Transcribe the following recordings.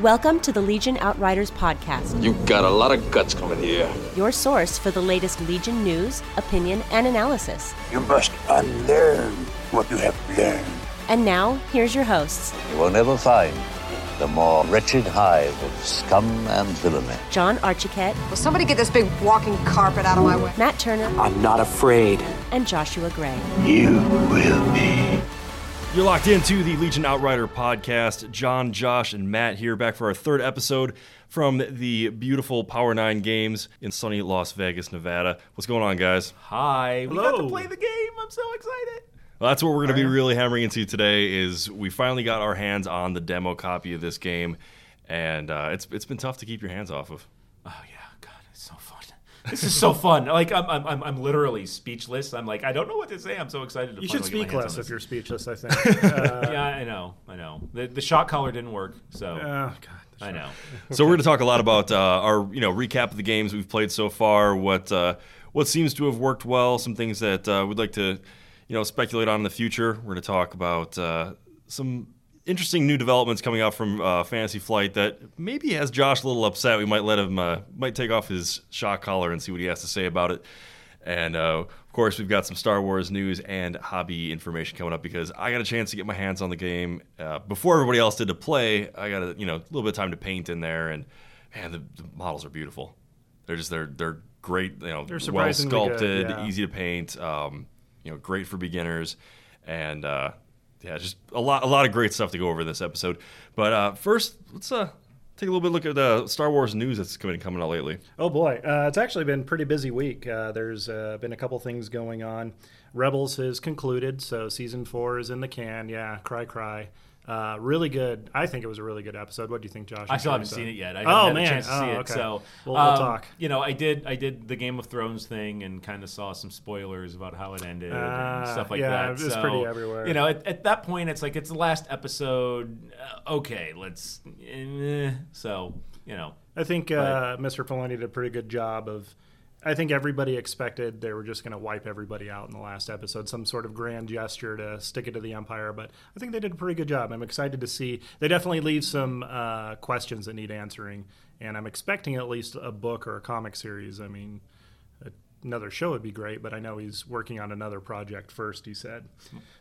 Welcome to the Legion Outriders podcast, You got a lot of guts coming here. your source for the latest Legion news, opinion, and analysis. You must unlearn what you have learned. And now, here's your hosts, You will never find the more wretched hive of scum and villainy. John Archiquette, Will somebody get this big walking carpet out of my way? Matt Turner, I'm not afraid. and Joshua Gray. You will be. You're locked into the Legion Outrider podcast. John, Josh, and Matt here back for our third episode from the beautiful Power 9 games in sunny Las Vegas, Nevada. What's going on, guys? Hi. We got to play the game. I'm so excited. Well, that's what we're going to be really hammering into today is we finally got our hands on the demo copy of this game, and uh, it's it's been tough to keep your hands off of. Oh yeah, God, it's so fun. This is so fun. Like I'm, I'm, I'm, I'm literally speechless. I'm like, I don't know what to say. I'm so excited. To You should speak less if you're speechless. I think. Uh, Yeah, I know, I know. The, the shot collar didn't work, so oh God. I know. So we're going to talk a lot about uh, our you know recap of the games we've played so far, what uh, what seems to have worked well, some things that uh, we'd like to you know speculate on in the future. We're going to talk about uh, some interesting new developments coming out from uh, Fantasy Flight that maybe has Josh a little upset. We might let him uh, might take off his shock collar and see what he has to say about it. And uh, of course, we've got some Star Wars news and hobby information coming up because I got a chance to get my hands on the game uh, before everybody else did to play. I got a you know a little bit of time to paint in there, and man, the, the models are beautiful. They're just they're they're great. You know, They're well sculpted, yeah. easy to paint. Um, you know, great for beginners, and uh, yeah, just a lot a lot of great stuff to go over this episode. But uh, first, let's uh, take a little bit look at the Star Wars news that's coming coming out lately. Oh boy, uh, it's actually been pretty busy week. Uh, there's uh, been a couple things going on. Rebels has concluded, so season four is in the can. Yeah, cry, cry. Uh, really good. I think it was a really good episode. What do you think, Josh? I still haven't seen it yet. I Oh, man. a chance to see Oh, it. okay. So We'll- we'll um, talk. You know, I did I did the Game of Thrones thing and kind of saw some spoilers about how it ended and Ah, stuff like yeah, that. it was So, pretty everywhere. You know, at, at that point, it's like it's the last episode. Uh, okay, let's. eh, so you know, I think uh, Mr. Filoni did a pretty good job of. I think everybody expected they were just going to wipe everybody out in the last episode, some sort of grand gesture to stick it to the Empire. But I think they did a pretty good job. I'm excited to see. They definitely leave some uh, questions that need answering, and I'm expecting at least a book or a comic series. I mean, another show would be great, but I know he's working on another project first. He said,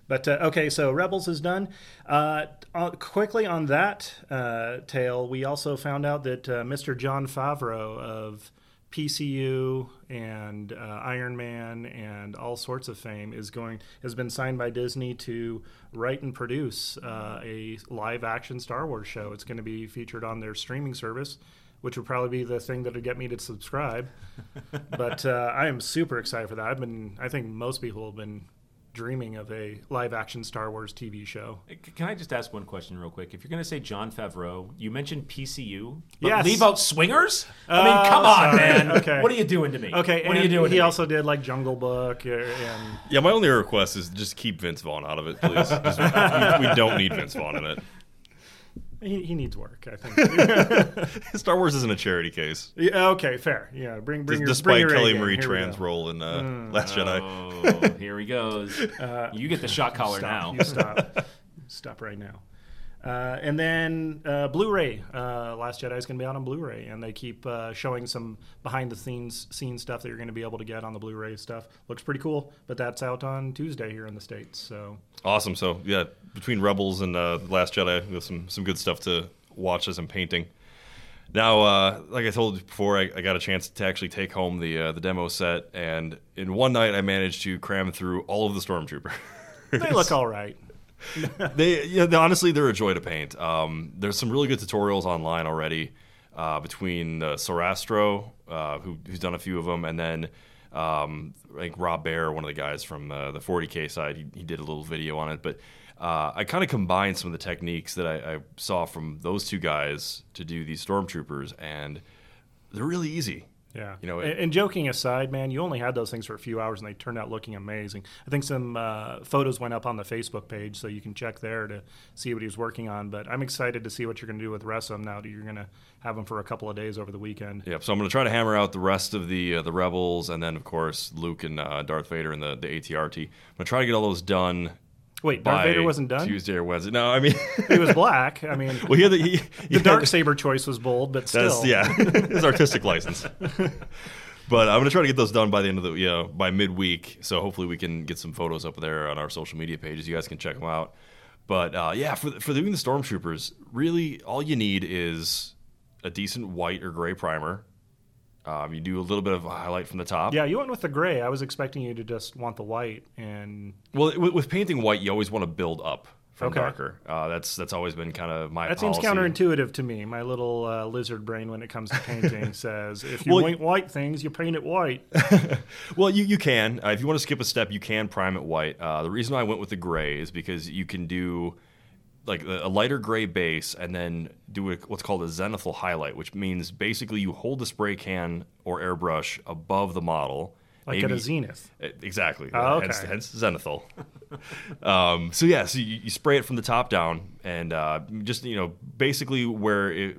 but uh, okay, so Rebels is done. Uh, uh, quickly on that uh, tale, we also found out that uh, Mr. John Favreau of PCU and uh, Iron Man and all sorts of fame is going has been signed by Disney to write and produce uh, a live action Star Wars show. It's going to be featured on their streaming service which would probably be the thing that would get me to subscribe. but uh, I am super excited for that. I've been, I think most people have been dreaming of a live action Star Wars TV show. Can I just ask one question real quick? If you're going to say Jon Favreau, you mentioned PCU, but Yes. leave out swingers. I mean, come on, sorry. man. Okay. What are you doing to me? Okay, what are you doing? He to also did like Jungle Book uh, and Yeah, my only request is just keep Vince Vaughn out of it, please. We, we don't need Vince Vaughn in it. He, he needs work. I think. Star Wars isn't a charity case, yeah, okay, fair. Yeah, bring bring your bring despite your Kelly. Marie Tran's role in uh, Hmm. Last? Jedi. Oh, here he goes. you get the shot collar Stop. now. You stop. stop right now. Uh, and then uh, Blu-ray. Uh, Last Jedi is going to be out on Blu-ray, and they keep uh, showing some behind-the-scenes scene stuff that you're going to be able to get on the Blu-ray stuff. Looks pretty cool, but that's out on Tuesday here in the states. So Awesome. So yeah, between Rebels and uh, Last Jedi, there's some some good stuff to watch as I'm painting. Now, uh, like I told you before, I, I got a chance to actually take home the uh, the demo set, and in one night I managed to cram through all of the Stormtrooper. they look all right. they, yeah, they- honestly, they're a joy to paint. Um, there's some really good tutorials online already uh, between uh, Sorastro, uh, who, who's done a few of them, and then um, think Rob Bear, one of the guys from uh, the 40k side, he, he did a little video on it. But uh, I kind of combined some of the techniques that I, I saw from those two guys to do these stormtroopers, and they're really easy. Yeah. You know, and, it- and joking aside, man, you only had those things for a few hours and they turned out looking amazing. I think some uh, photos went up on the Facebook page, so you can check there to see what he was working on. But I'm excited to see what you're going to do with the rest of them now that you're going to have them for a couple of days over the weekend. Yep. So I'm going to try to hammer out the rest of the uh, the rebels, and then of course Luke and uh, Darth Vader and the the ATRT. I'm going to try to get all those done Wait, Darth Vader wasn't done? Tuesday or Wednesday. No, I mean, He was black. I mean, well, he the, he, he the dark saber choice was bold, but That's still. yeah, his artistic license. But I'm gonna try to get those done by the end of the you know by midweek. So hopefully we can get some photos up there on our social media pages. You guys can check them out. But uh, yeah, for for doing the stormtroopers, really all you need is a decent white or gray primer. Um, you do a little bit of a highlight from the top. Yeah, you went with the gray. I was expecting you to just want the white, and Well, with, with painting white, you always want to build up from Okay. darker. Uh, that's that's always been kind of my. that seems counterintuitive to me. My little uh, lizard brain, when it comes to painting, says if you Well, paint white things, you paint it white. Well, you, you can. Uh, if you want to skip a step, you can prime it white. Uh, the reason I went with the gray is because you can do like a lighter gray base and then do a, what's called a zenithal highlight, which means basically you hold the spray can or airbrush above the model. Like at a zenith. Uh, Exactly. Oh, hence, okay. hence zenithal. um, so yeah, so you, you spray it from the top down, and uh, just you know basically where it,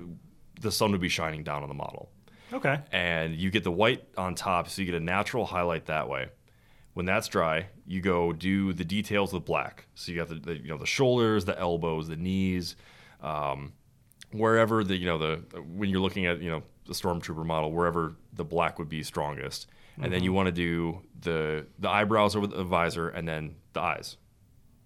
the sun would be shining down on the model Okay. and you get the white on top, so you get a natural highlight that way. When that's dry, you go do the details with black. So you got the, the you know the shoulders, the elbows, the knees, um, wherever the you know the when you're looking at you know the stormtrooper model, wherever the black would be strongest, and then you want to do the the eyebrows over the visor, and then the eyes.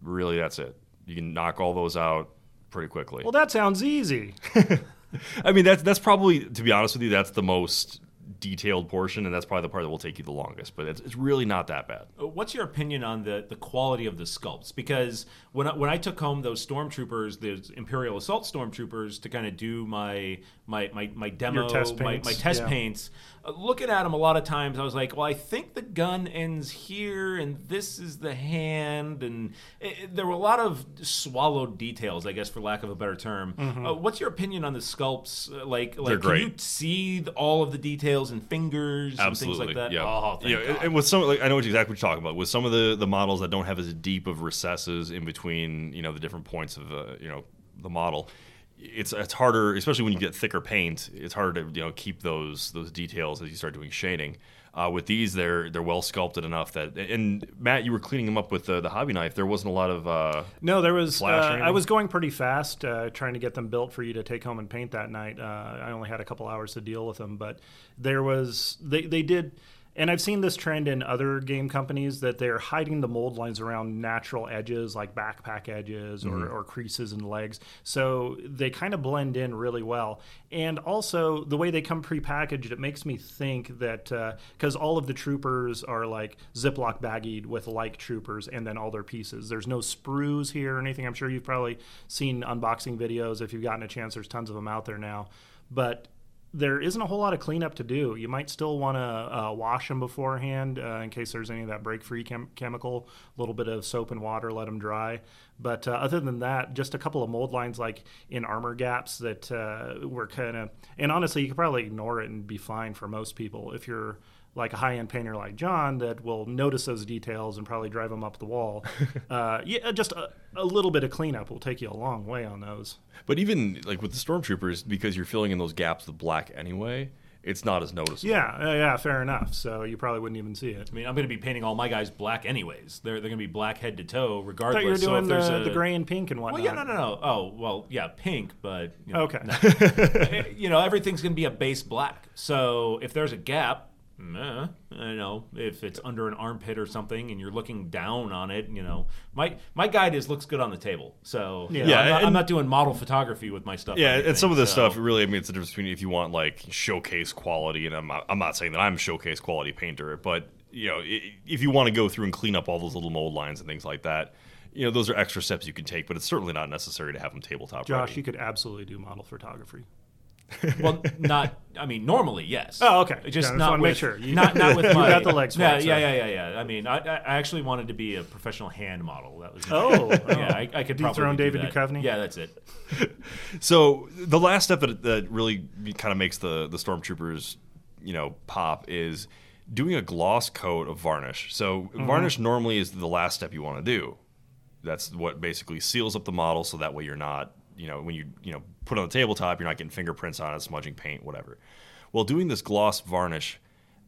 Really, that's it. You can knock all those out pretty quickly. Well, that sounds easy. I mean, that's that's probably, to be honest with you, that's the most detailed portion, and that's probably the part that will take you the longest. But it's, it's really not that bad. Uh, What's your opinion on the, the quality of the sculpts? Because when I, when I took home those stormtroopers, those Imperial Assault stormtroopers, to kind of do my my my, my demo, test my, my test yeah. paints, looking at them a lot of times, I was like, well, I think the gun ends here, and this is the hand, and it, it- there were a lot of swallowed details, I guess, for lack of a better term. Uh, what's your opinion on the sculpts? Uh, like, like, can you see the, all of the details and fingers Absolutely, and things like that? yeah. Oh, Yeah, and- and with some, like, I know exactly what you're talking about. With some of the the models that don't have as deep of recesses in between, you know, the different points of, uh, you know, the model. It's it's harder, especially when you get thicker paint. It's harder to you know keep those those details as you start doing shading. Uh, with these, they're they're well sculpted enough that. And Matt, you were cleaning them up with the, the hobby knife. There wasn't a lot of. Uh, No, there was. Uh, I was going pretty fast, uh, trying to get them built for you to take home and paint that night. Uh, I only had a couple hours to deal with them, but there was. They they did. And I've seen this trend in other game companies that they're hiding the mold lines around natural edges, like backpack edges or, mm-hmm. or creases in legs. So they kind of blend in really well. And also, the way they come prepackaged, it makes me think that uh, because all of the troopers are like Ziploc baggied with like troopers and then all their pieces. There's no sprues here or anything. I'm sure you've probably seen unboxing videos. If you've gotten a chance, there's tons of them out there now. But there isn't a whole lot of cleanup to do. You might still want to uh, wash them beforehand uh, in case there's any of that break-free chem- chemical. A little bit of soap and water, let them dry. But uh, other than that, just a couple of mold lines like in armor gaps that uh, were kind of. And honestly, you could probably ignore it and be fine for most people if you're like a high-end painter like John that will notice those details and probably drive them up the wall. uh, yeah, just a, a little bit of cleanup will take you a long way on those. but even like with the stormtroopers, because you're filling in those gaps with black anyway, it's not as noticeable. Yeah, uh, yeah, fair enough. So you probably wouldn't even see it. I mean, I'm going to be painting all my guys black anyways. They're, they're going to be black head to toe, I regardless. thought you were So doing if there's the, a, the gray and pink and whatnot. Well, yeah, no, no, no. Oh, well, yeah, pink, but you know, Okay. no. you know, everything's going to be a base black. So if there's a gap, eh, I know if it's under an armpit or something, and you're looking down on it, you know, my my guide is looks good on the table. So you know, Yeah, I'm, not, I'm not doing model photography with my stuff. or Yeah, and some of this so- stuff really, I mean, it's the difference between if you want like showcase quality, and I'm not, I'm not saying that I'm a showcase quality painter, but you know, if you want to go through and clean up all those little mold lines and things like that, you know, those are extra steps you can take, but it's certainly not necessary to have them tabletop Josh, ready. you could absolutely do model photography. Well, not. I mean, normally, yes. Oh, okay. Just Yeah, not wanna with, make sure. You- not not with you my. got the legs Yeah, it, yeah, yeah, yeah, yeah. I mean, I, I I actually wanted to be a professional hand model. That was. Oh, yeah. Oh. I, I could probably Dethrone do David that. Duchovny? Yeah, that's it. So the last step that, that really kind of makes the the stormtroopers, you know, pop is doing a gloss coat of varnish. So mm-hmm. varnish normally is the last step you want to do. That's what basically seals up the model, so that way you're not, you know, when you you know put on the tabletop, you're not getting fingerprints on it, smudging paint, whatever. Well, doing this gloss varnish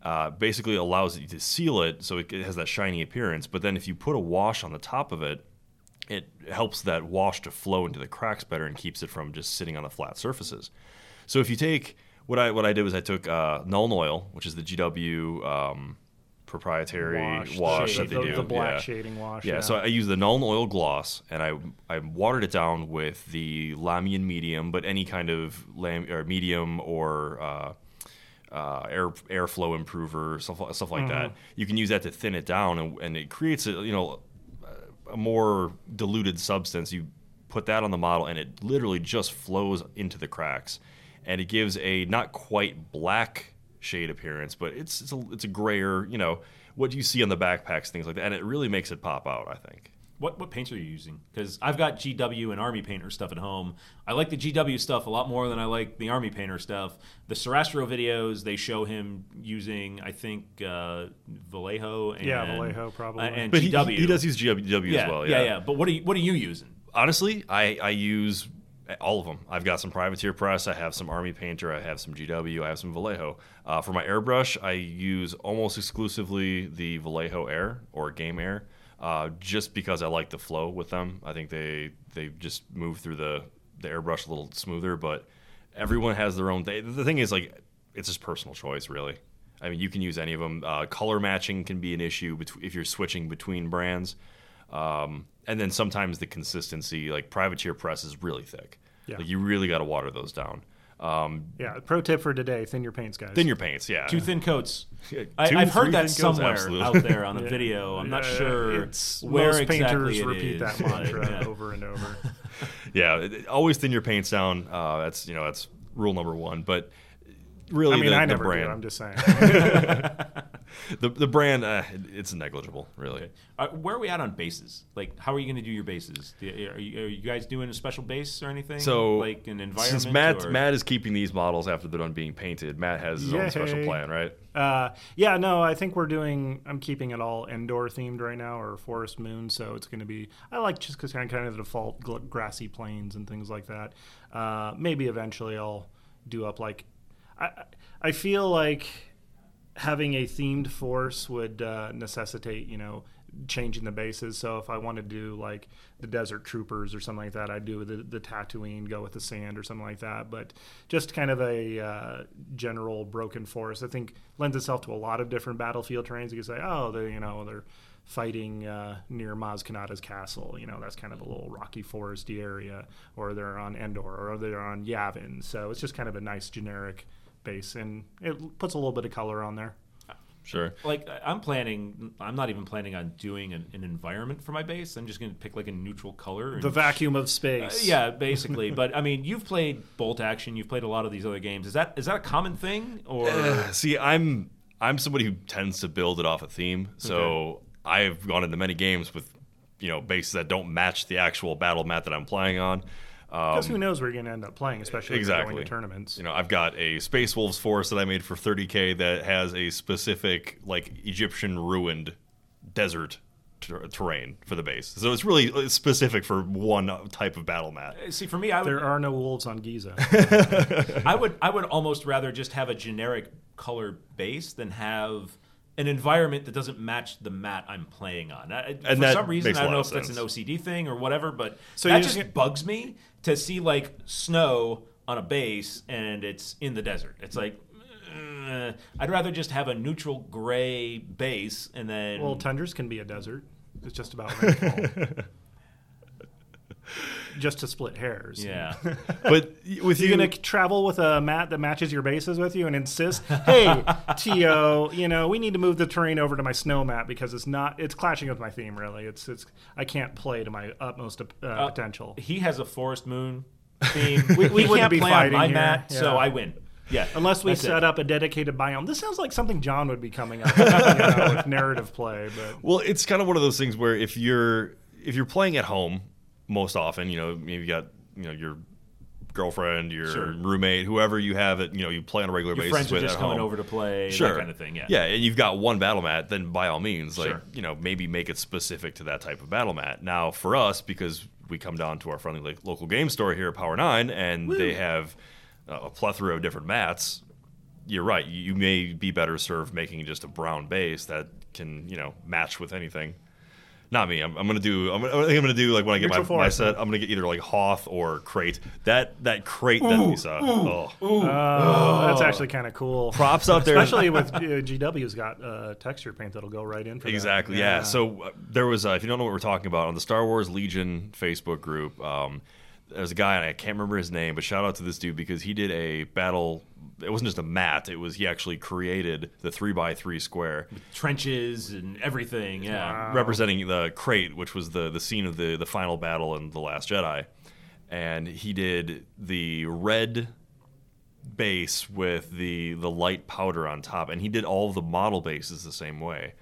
uh, basically allows you to seal it so it has that shiny appearance. But then if you put a wash on the top of it, it helps that wash to flow into the cracks better and keeps it from just sitting on the flat surfaces. So if you take what I what I did was I took uh, Nuln Oil, which is the GW um, proprietary Wash, wash, that they the- do, the black yeah. shading wash, Yeah, yeah. so I used the Nuln Oil gloss and I I watered it down with the Lahmian medium, but any kind of lam- or medium or uh, uh, air airflow improver stuff stuff like that. You can use that to thin it down, and, and it creates a you know a more diluted substance. You put that on the model, and it literally just flows into the cracks, and it gives a not quite black shade appearance, but it's it's a, it's a grayer, you know, what you see on the backpacks, things like that, and it really makes it pop out. I think. What what paints are you using? Because I've got GW and Army Painter stuff at home. I like the GW stuff a lot more than I like the Army Painter stuff. The Sorastro videos they show him using, I think uh, Vallejo and Yeah, Vallejo probably. and But GW. he does use GW yeah, as well. yeah, yeah. But what are you, what are you using? honestly, I, I use all of them. I've got some Privateer Press, I have some Army Painter, I have some GW, I have some Vallejo. Uh, for my airbrush, I use almost exclusively the Vallejo Air or Game Air, uh, just because I like the flow with them. I think they they just move through the the airbrush a little smoother. But everyone has their own. thing. the thing is, like, it's just personal choice, really. I mean, you can use any of them. Uh, color matching can be an issue betw- if you're switching between brands. Um, and then sometimes the consistency, like privateer press, is really thick. Yeah. Like you really got to water those down. Um, Yeah, pro tip for today: thin your paints, guys. thin your paints, yeah. Two thin coats. Yeah, I, two, I've heard that thin coats, somewhere out there on a Yeah. video. I'm not Yeah, sure It's where most exactly painters it repeat is, that but, mantra yeah. over and over. yeah, it- it- always thin your paints down. Uh, that's you know that's rule number one. But really, I mean, the, I the never brand, do. I'm just saying. the the brand, uh, it's negligible, really. Uh, where are we at on bases? Like, how are you going to do your bases? Are you, are you guys doing a special base or anything? So like an environment. Since Matt or- Matt is keeping these models after they're done being painted, Matt has his own special plan, right? Uh, yeah, no, I think we're doing. I'm keeping it all indoor themed right now, or forest moon. So it's going to be. I like just because kind of the default gl- grassy plains and things like that. Uh, maybe eventually I'll do up like. I I- feel like having a themed force would uh, necessitate you know changing the bases. So if I want to do like the Desert Troopers or something like that, I'd do the the Tatooine, go with the sand or something like that. But just kind of a uh, general broken forest, I think lends itself to a lot of different battlefield terrains. You can say, oh, they you know they're fighting uh, near Maz Kanata's castle. You know that's kind of a little rocky foresty area, or they're on Endor, or they're on Yavin. So it's just kind of a nice generic base, and it puts a little bit of color on there. Sure. like I- I'm planning. I'm not even planning on doing an, an environment for my base. I'm just going to pick like a neutral color. The vacuum of Uh, space. yeah, basically. but I mean, you've played Bolt Action. You've played a lot of these other games. Is that is that a common thing or? Uh, see, I'm I'm somebody who tends to build it off a theme. So I've gone into many games with you know bases that don't match the actual battle mat that I'm playing on. Because Um, who knows where you're going to end up playing, especially if you're exactly going to tournaments. You know, I've got a Space Wolves force that I made for 30k that has a specific like Egyptian ruined desert ter- terrain for the base. So it's really uh, specific for one type of battle mat. See, for me, I would, There are no wolves on Giza. I would I would almost rather just have a generic color base than have an environment that doesn't match the mat I'm playing on. I, for some reason, I don't know if of that's an. OCD thing or whatever, but So that just just- bugs me to see like snow on a base and it's in the desert. It's like. uh, I'd rather just have a neutral gray base and then well, tundras can be a desert. It's just about rainfall. Just to split hairs. yeah. But with you, You're going to travel with a mat that matches your bases with you and insist, hey, T.O., you know, we need to move the terrain over to my snow mat because it's not, it's clashing with my theme, really. It's, it's, I can't play to my utmost uh, potential. He has a forest moon theme. We, we wouldn't can't be play on fighting my here, mat, so. I win. Yeah, Unless we that's it. set up a dedicated biome. This sounds like something John would be coming up with, you know, with narrative play. But Well, it's kind of one of those things where if you're if you're playing at home most often, you know, maybe you got you know your girlfriend, your Sure. roommate, whoever you have it, you know, you play on a regular Your basis friends are with just coming home. over to play, sure. that kind of thing. Yeah, yeah, and you've got one battle mat, then by all means, like Sure. you know, maybe make it specific to that type of battle mat. Now, for us, because we come down to our friendly like, local game store here at Power Nine, and they have uh, a plethora of different mats. You're right. You may be better served making just a brown base that can, you know, match with anything. Not me. I'm, I'm gonna do. I'm, I think I'm gonna do like when I get my, Neutral my forest. set. I'm gonna get either like Hoth or Crait. That that Crait that we saw. oh. Oh, that's actually kind of cool. Props out there. Especially with uh, GW's got uh, texture paint that'll go right in for that. Exactly. Yeah. So uh, there was, uh, if you don't know what we're talking about, on the Star Wars Legion Facebook group, um, there's a guy and I can't remember his name, but shout out to this dude because he did a battle. It wasn't just a mat; it was he actually created the three by three square Trenches and everything. Yeah. representing the Crait, which was the the scene of the the final battle in the Last Jedi, and he did the red base with the the light powder on top, and he did all of the model bases the same way.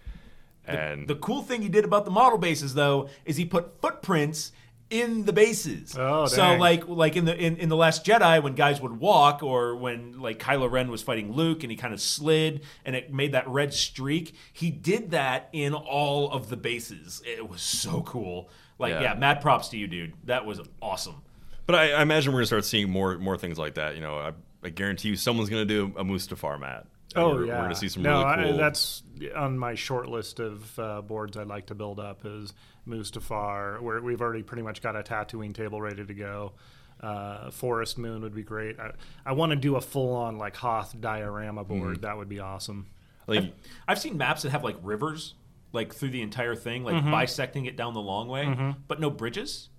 And The cool thing he did about the model bases, though, is he put footprints in the bases. Oh, so dang. like like in the in, in the Last Jedi, when guys would walk, or when like Kylo Ren was fighting Luke, and he kind of slid, and it made that red streak. He did that in all of the bases. It was so cool. Like Yeah. yeah, mad props to you, dude. That was awesome. But I, I imagine we're gonna start seeing more more things like that. You know, I, I guarantee you, someone's gonna do a Mustafar mat. And Oh we're, yeah, we're gonna see some no, really cool. I, that's on my short list of uh, boards I'd like to build up is Mustafar, where we've already pretty much got a Tatooine table ready to go. Uh, Forest Moon would be great. I, I want to do a full on like Hoth diorama Mm-hmm. board. That would be awesome. like, I've seen maps that have like rivers, like through the entire thing, like bisecting it down the long way, but no bridges.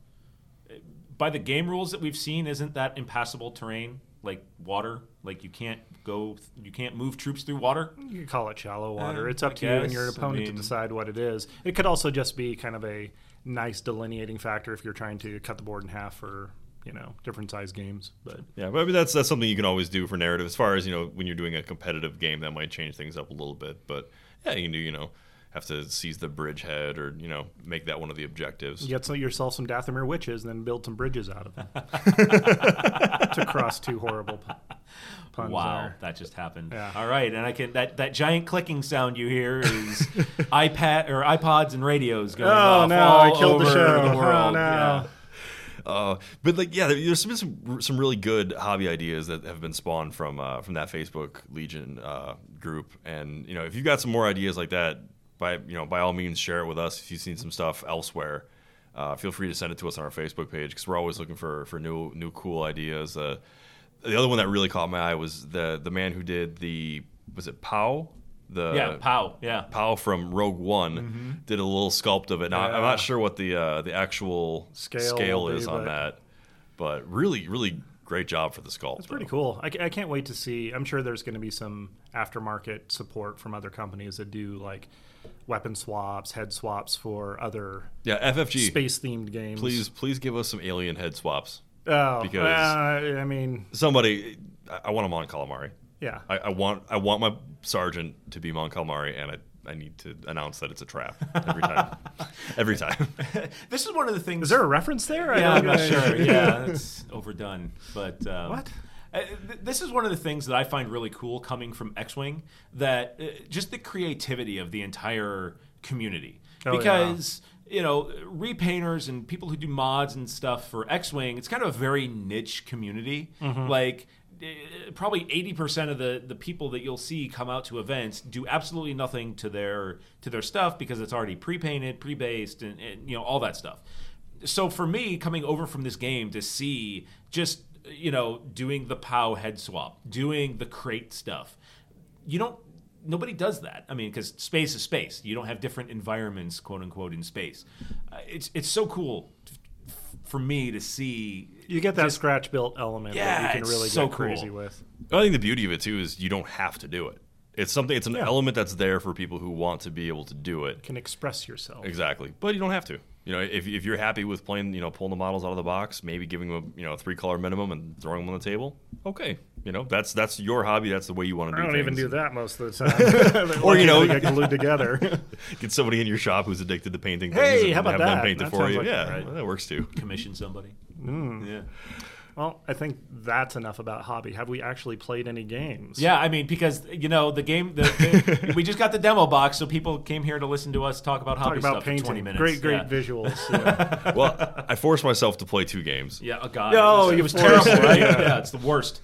By the game rules that we've seen, isn't that impassable terrain? Like water, like you can't go, you can't move troops through water. You could call it shallow water. Uh, it's up I to you and your guess. I opponent mean- to decide what it is. It could also just be kind of a nice delineating factor if you're trying to cut the board in half for you know different size games. But yeah, but I mean, that's that's something you can always do for narrative. As far as you know, when you're doing a competitive game, that might change things up a little bit. But yeah, you can do you know have to seize the bridgehead or you know make that one of the objectives. get some, yourself some Dathomir witches, and then build some bridges out of them to cross two horrible pu- puns. Wow, there. that just happened. Yeah. All right, and I can that that giant clicking sound you hear is iPad or iPods and radios going Oh, off no, all I killed the over show. the Oh, no. Yeah. Uh, but like, yeah, there- there's been some some really good hobby ideas that have been spawned from uh, from that Facebook Legion uh, group. And you know, if you've got some more ideas like that, by you know, by all means, share it with us. If you've seen some stuff elsewhere, uh, feel free to send it to us on our Facebook page because we're always looking for for new new cool ideas. The other one that really caught my eye was the the man who did the was it Pao the Yeah, Pao. Yeah. Pao from Rogue One did a little sculpt of it. Now I'm not sure what the uh, the actual Scale scale, is on that, but really, really great job for the sculpt. It's pretty though. cool. I, I can't wait to see. I'm sure there's going to be some aftermarket support from other companies that do like weapon swaps, head swaps for other Yeah, FFG. space themed games. Please, please give us some alien head swaps. Oh, because- uh, I mean, Somebody, I, I want them on calamari. yeah. I, I want, I want my sergeant to be Mon Calamari, and I, I need to announce that it's a trap every time. every time. This is one of the things. Is there a reference there? I Yeah, I'm don't- not sure. Yeah, it's overdone. But um, What? uh, th- This is one of the things that I find really cool coming from X-wing. That uh, just the creativity of the entire community, Oh, yeah. You know, repainters and people who do mods and stuff for X-wing, it's kind of a very niche community. Mm-hmm. Like, eh, probably 80% of the, the people that you'll see come out to events do absolutely nothing to their to their stuff because it's already pre-painted, pre-based, and, and you know all that stuff so for me coming over from this game to see just you know doing the Pao head swap doing the Crait stuff you don't nobody does that i mean because space is space you don't have different environments quote unquote in space uh, it's it's so cool f- for me to see You get that just- scratch built element Yeah, that you can it's really so get crazy cool. with. I think the beauty of it too is you don't have to do it. It's something. It's an Yeah. element that's there for people who want to be able to do it. Can express yourself. Exactly, but you don't have to. You know, if, if you're happy with playing, you know, pulling the models out of the box, maybe giving them a you know a three color minimum and throwing them on the table. Okay, you know that's that's your hobby. That's the way you want to do. It. I do. don't even do that most of the time. Or, you know- they get glued together. Get somebody in your shop who's addicted to painting things. Hey, and how about have them that? paint it That for you. like- yeah, right. that works too. commission somebody Mm. yeah well, I think that's enough about hobby. Have we actually played any games? Yeah, I mean, because you know the game, the, the, we just got the demo box, so people came here to listen to us talk about Talk hobby about stuff for twenty minutes. Great, great yeah. visuals. Yeah. well, I forced myself to play two games. Yeah, oh god, No, it you was, it was forced terrible, right? Yeah. Yeah. it's the worst.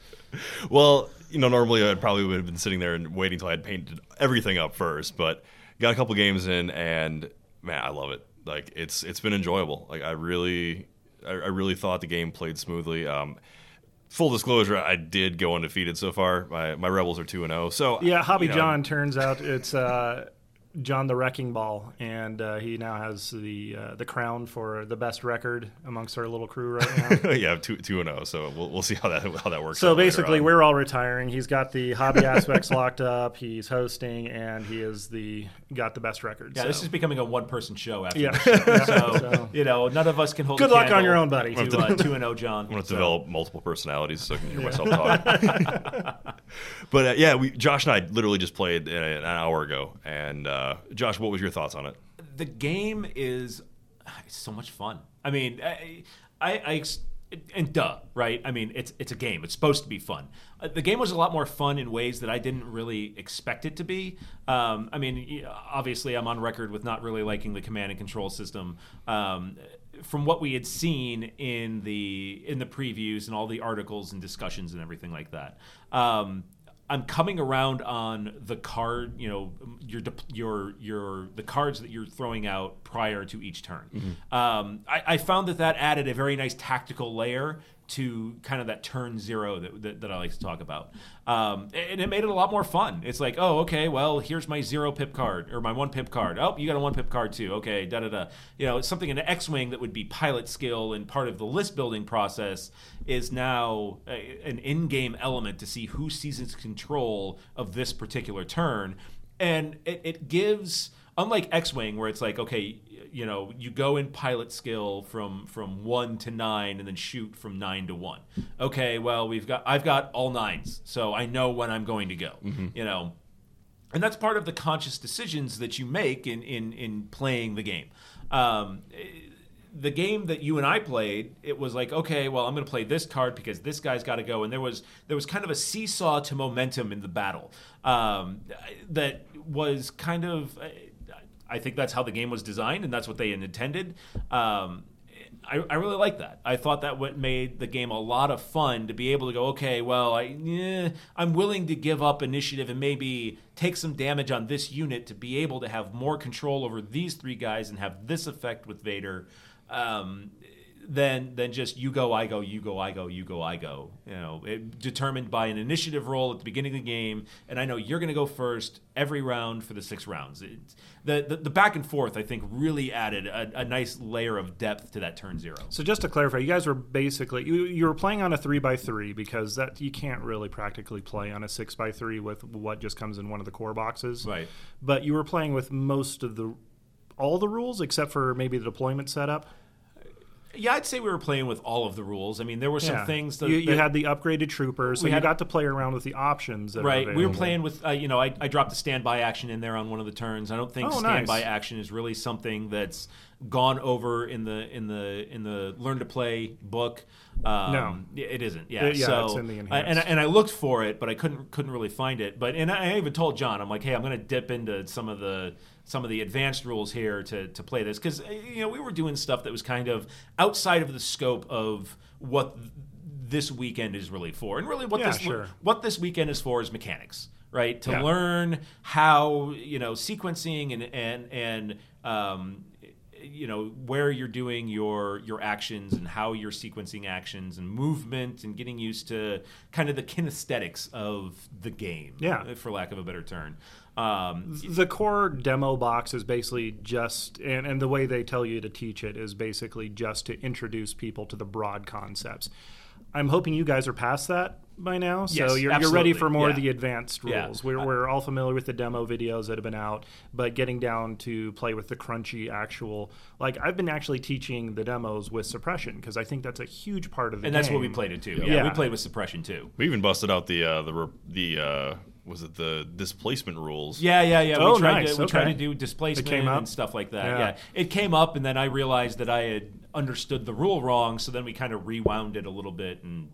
Well, you know, normally I'd probably would have been sitting there and waiting until I had painted everything up first, but got a couple games in, and man, I love it. like it's it's been enjoyable. Like I really I, I really thought the game played smoothly. Um, full disclosure, I did go undefeated so far. My my rebels are two and zero. So Yeah, Hobby you know, John turns out it's uh, John the Wrecking Ball, and uh, he now has the uh, the crown for the best record amongst our little crew right now. yeah, two two and zero. So we'll, we'll see how that how that works. So basically, we're all retiring. He's got the hobby aspects locked up. He's hosting, and he is the got the best record. Yeah, so. this is becoming a one-person show after Yeah. this show. So, So- you know, none of us can hold. Good a luck on your own, buddy. To uh, two and zero, John. I'm gonna So- develop multiple personalities so I can hear myself talk. but uh, yeah, we Josh and I literally just played uh, an hour ago. And uh, Josh, what was your thoughts on it? the game is it's so much fun. I mean, I, I, I ex- and duh, right? I mean, it's it's a game. It's supposed to be fun. Uh, the game was a lot more fun in ways that I didn't really expect it to be. Um, I mean, obviously, I'm on record with not really liking the command and control system. Um, from what we had seen in the in the previews and all the articles and discussions and everything like that. Um, I'm coming around on the card, you know, your your your the cards that you're throwing out prior to each turn. Um, I, I found that that added a very nice tactical layer to kind of that turn zero that, that, that I like to talk about. Um, and it made it a lot more fun. It's like, oh, okay, well, here's my zero pip card or my one pip card. Oh, you got a one pip card too. Okay, da da da. You know, something in the X Wing that would be pilot skill and part of the list building process is now a, an in game element to see who seizes control of this particular turn. And it, it gives, unlike X Wing, where it's like, okay, you know you go in pilot skill from from one to nine and then shoot from nine to one. Okay well we've got i've got all nines so i know when i'm going to go you know. And that's part of the conscious decisions that you make in in in playing the game. Um, the game that you and I played, it was like, okay, well, I'm going to play this card because this guy's got to go, and there was there was kind of a seesaw to momentum in the battle um, that was kind of. I think that's how the game was designed, and that's what they intended. Um, I, I really like that. I thought that what made the game a lot of fun to be able to go, okay, well, I, eh, I'm willing to give up initiative and maybe take some damage on this unit to be able to have more control over these three guys and have this effect with Vader. Um, than than just you go, I go, you go, I go, you go, I go. You know, it, determined by an initiative roll at the beginning of the game, and I know you're going to go first every round for the six rounds. It, the, the the back and forth, I think, really added a, a nice layer of depth to that turn zero. So just to clarify, you guys were basically you, you were playing on a three by three because that you can't really practically play on a six by three with what just comes in one of the core boxes. Right. But you were playing with most of the all the rules except for maybe the deployment setup. Yeah, I'd say we were playing with all of the rules. I mean, there were some Yeah. things that you, you that- had the upgraded troopers, so We you had- got to play around with the options. Right, we were playing with, uh, you know, I, I dropped a standby action in there on one of the turns. I don't think Oh, standby nice. action is really something that's gone over in the in the in the learn to play book. Um, No. it isn't. Yeah, It- yeah, so it's in the I- and enhanced. I- and I looked for it, but I couldn't couldn't really find it. But and I even told John, I'm like, hey, I'm going to dip into some of the some of the advanced rules here to to play this because you know we were doing stuff that was kind of outside of the scope of what this weekend is really for, and really what Yeah, this sure. what this weekend is for is mechanics, right? To Yeah. learn how you know sequencing and and and um, you know where you're doing your your actions and how you're sequencing actions and movement and getting used to kind of the kinesthetics of the game, Yeah. for lack of a better term. Um, the core demo box is basically just and, and the way they tell you to teach it is basically just to introduce people to the broad concepts i'm hoping you guys are past that by now so Yes, you're, you're ready for more of the advanced Yeah. rules we're, we're all familiar with the demo videos that have been out but getting down to play with the crunchy actual like i've been actually teaching the demos with suppression because i think that's a huge part of the and that's what we played it too. Yeah, Yeah. we played with suppression too. We even busted out the uh, the the uh, was it the displacement rules? Yeah, yeah, yeah. Oh, we tried nice. to we tried to do displacement came and stuff like that. Yeah. Yeah. it came up, and then I realized that I had understood the rule wrong. So then we kind of rewound it a little bit, and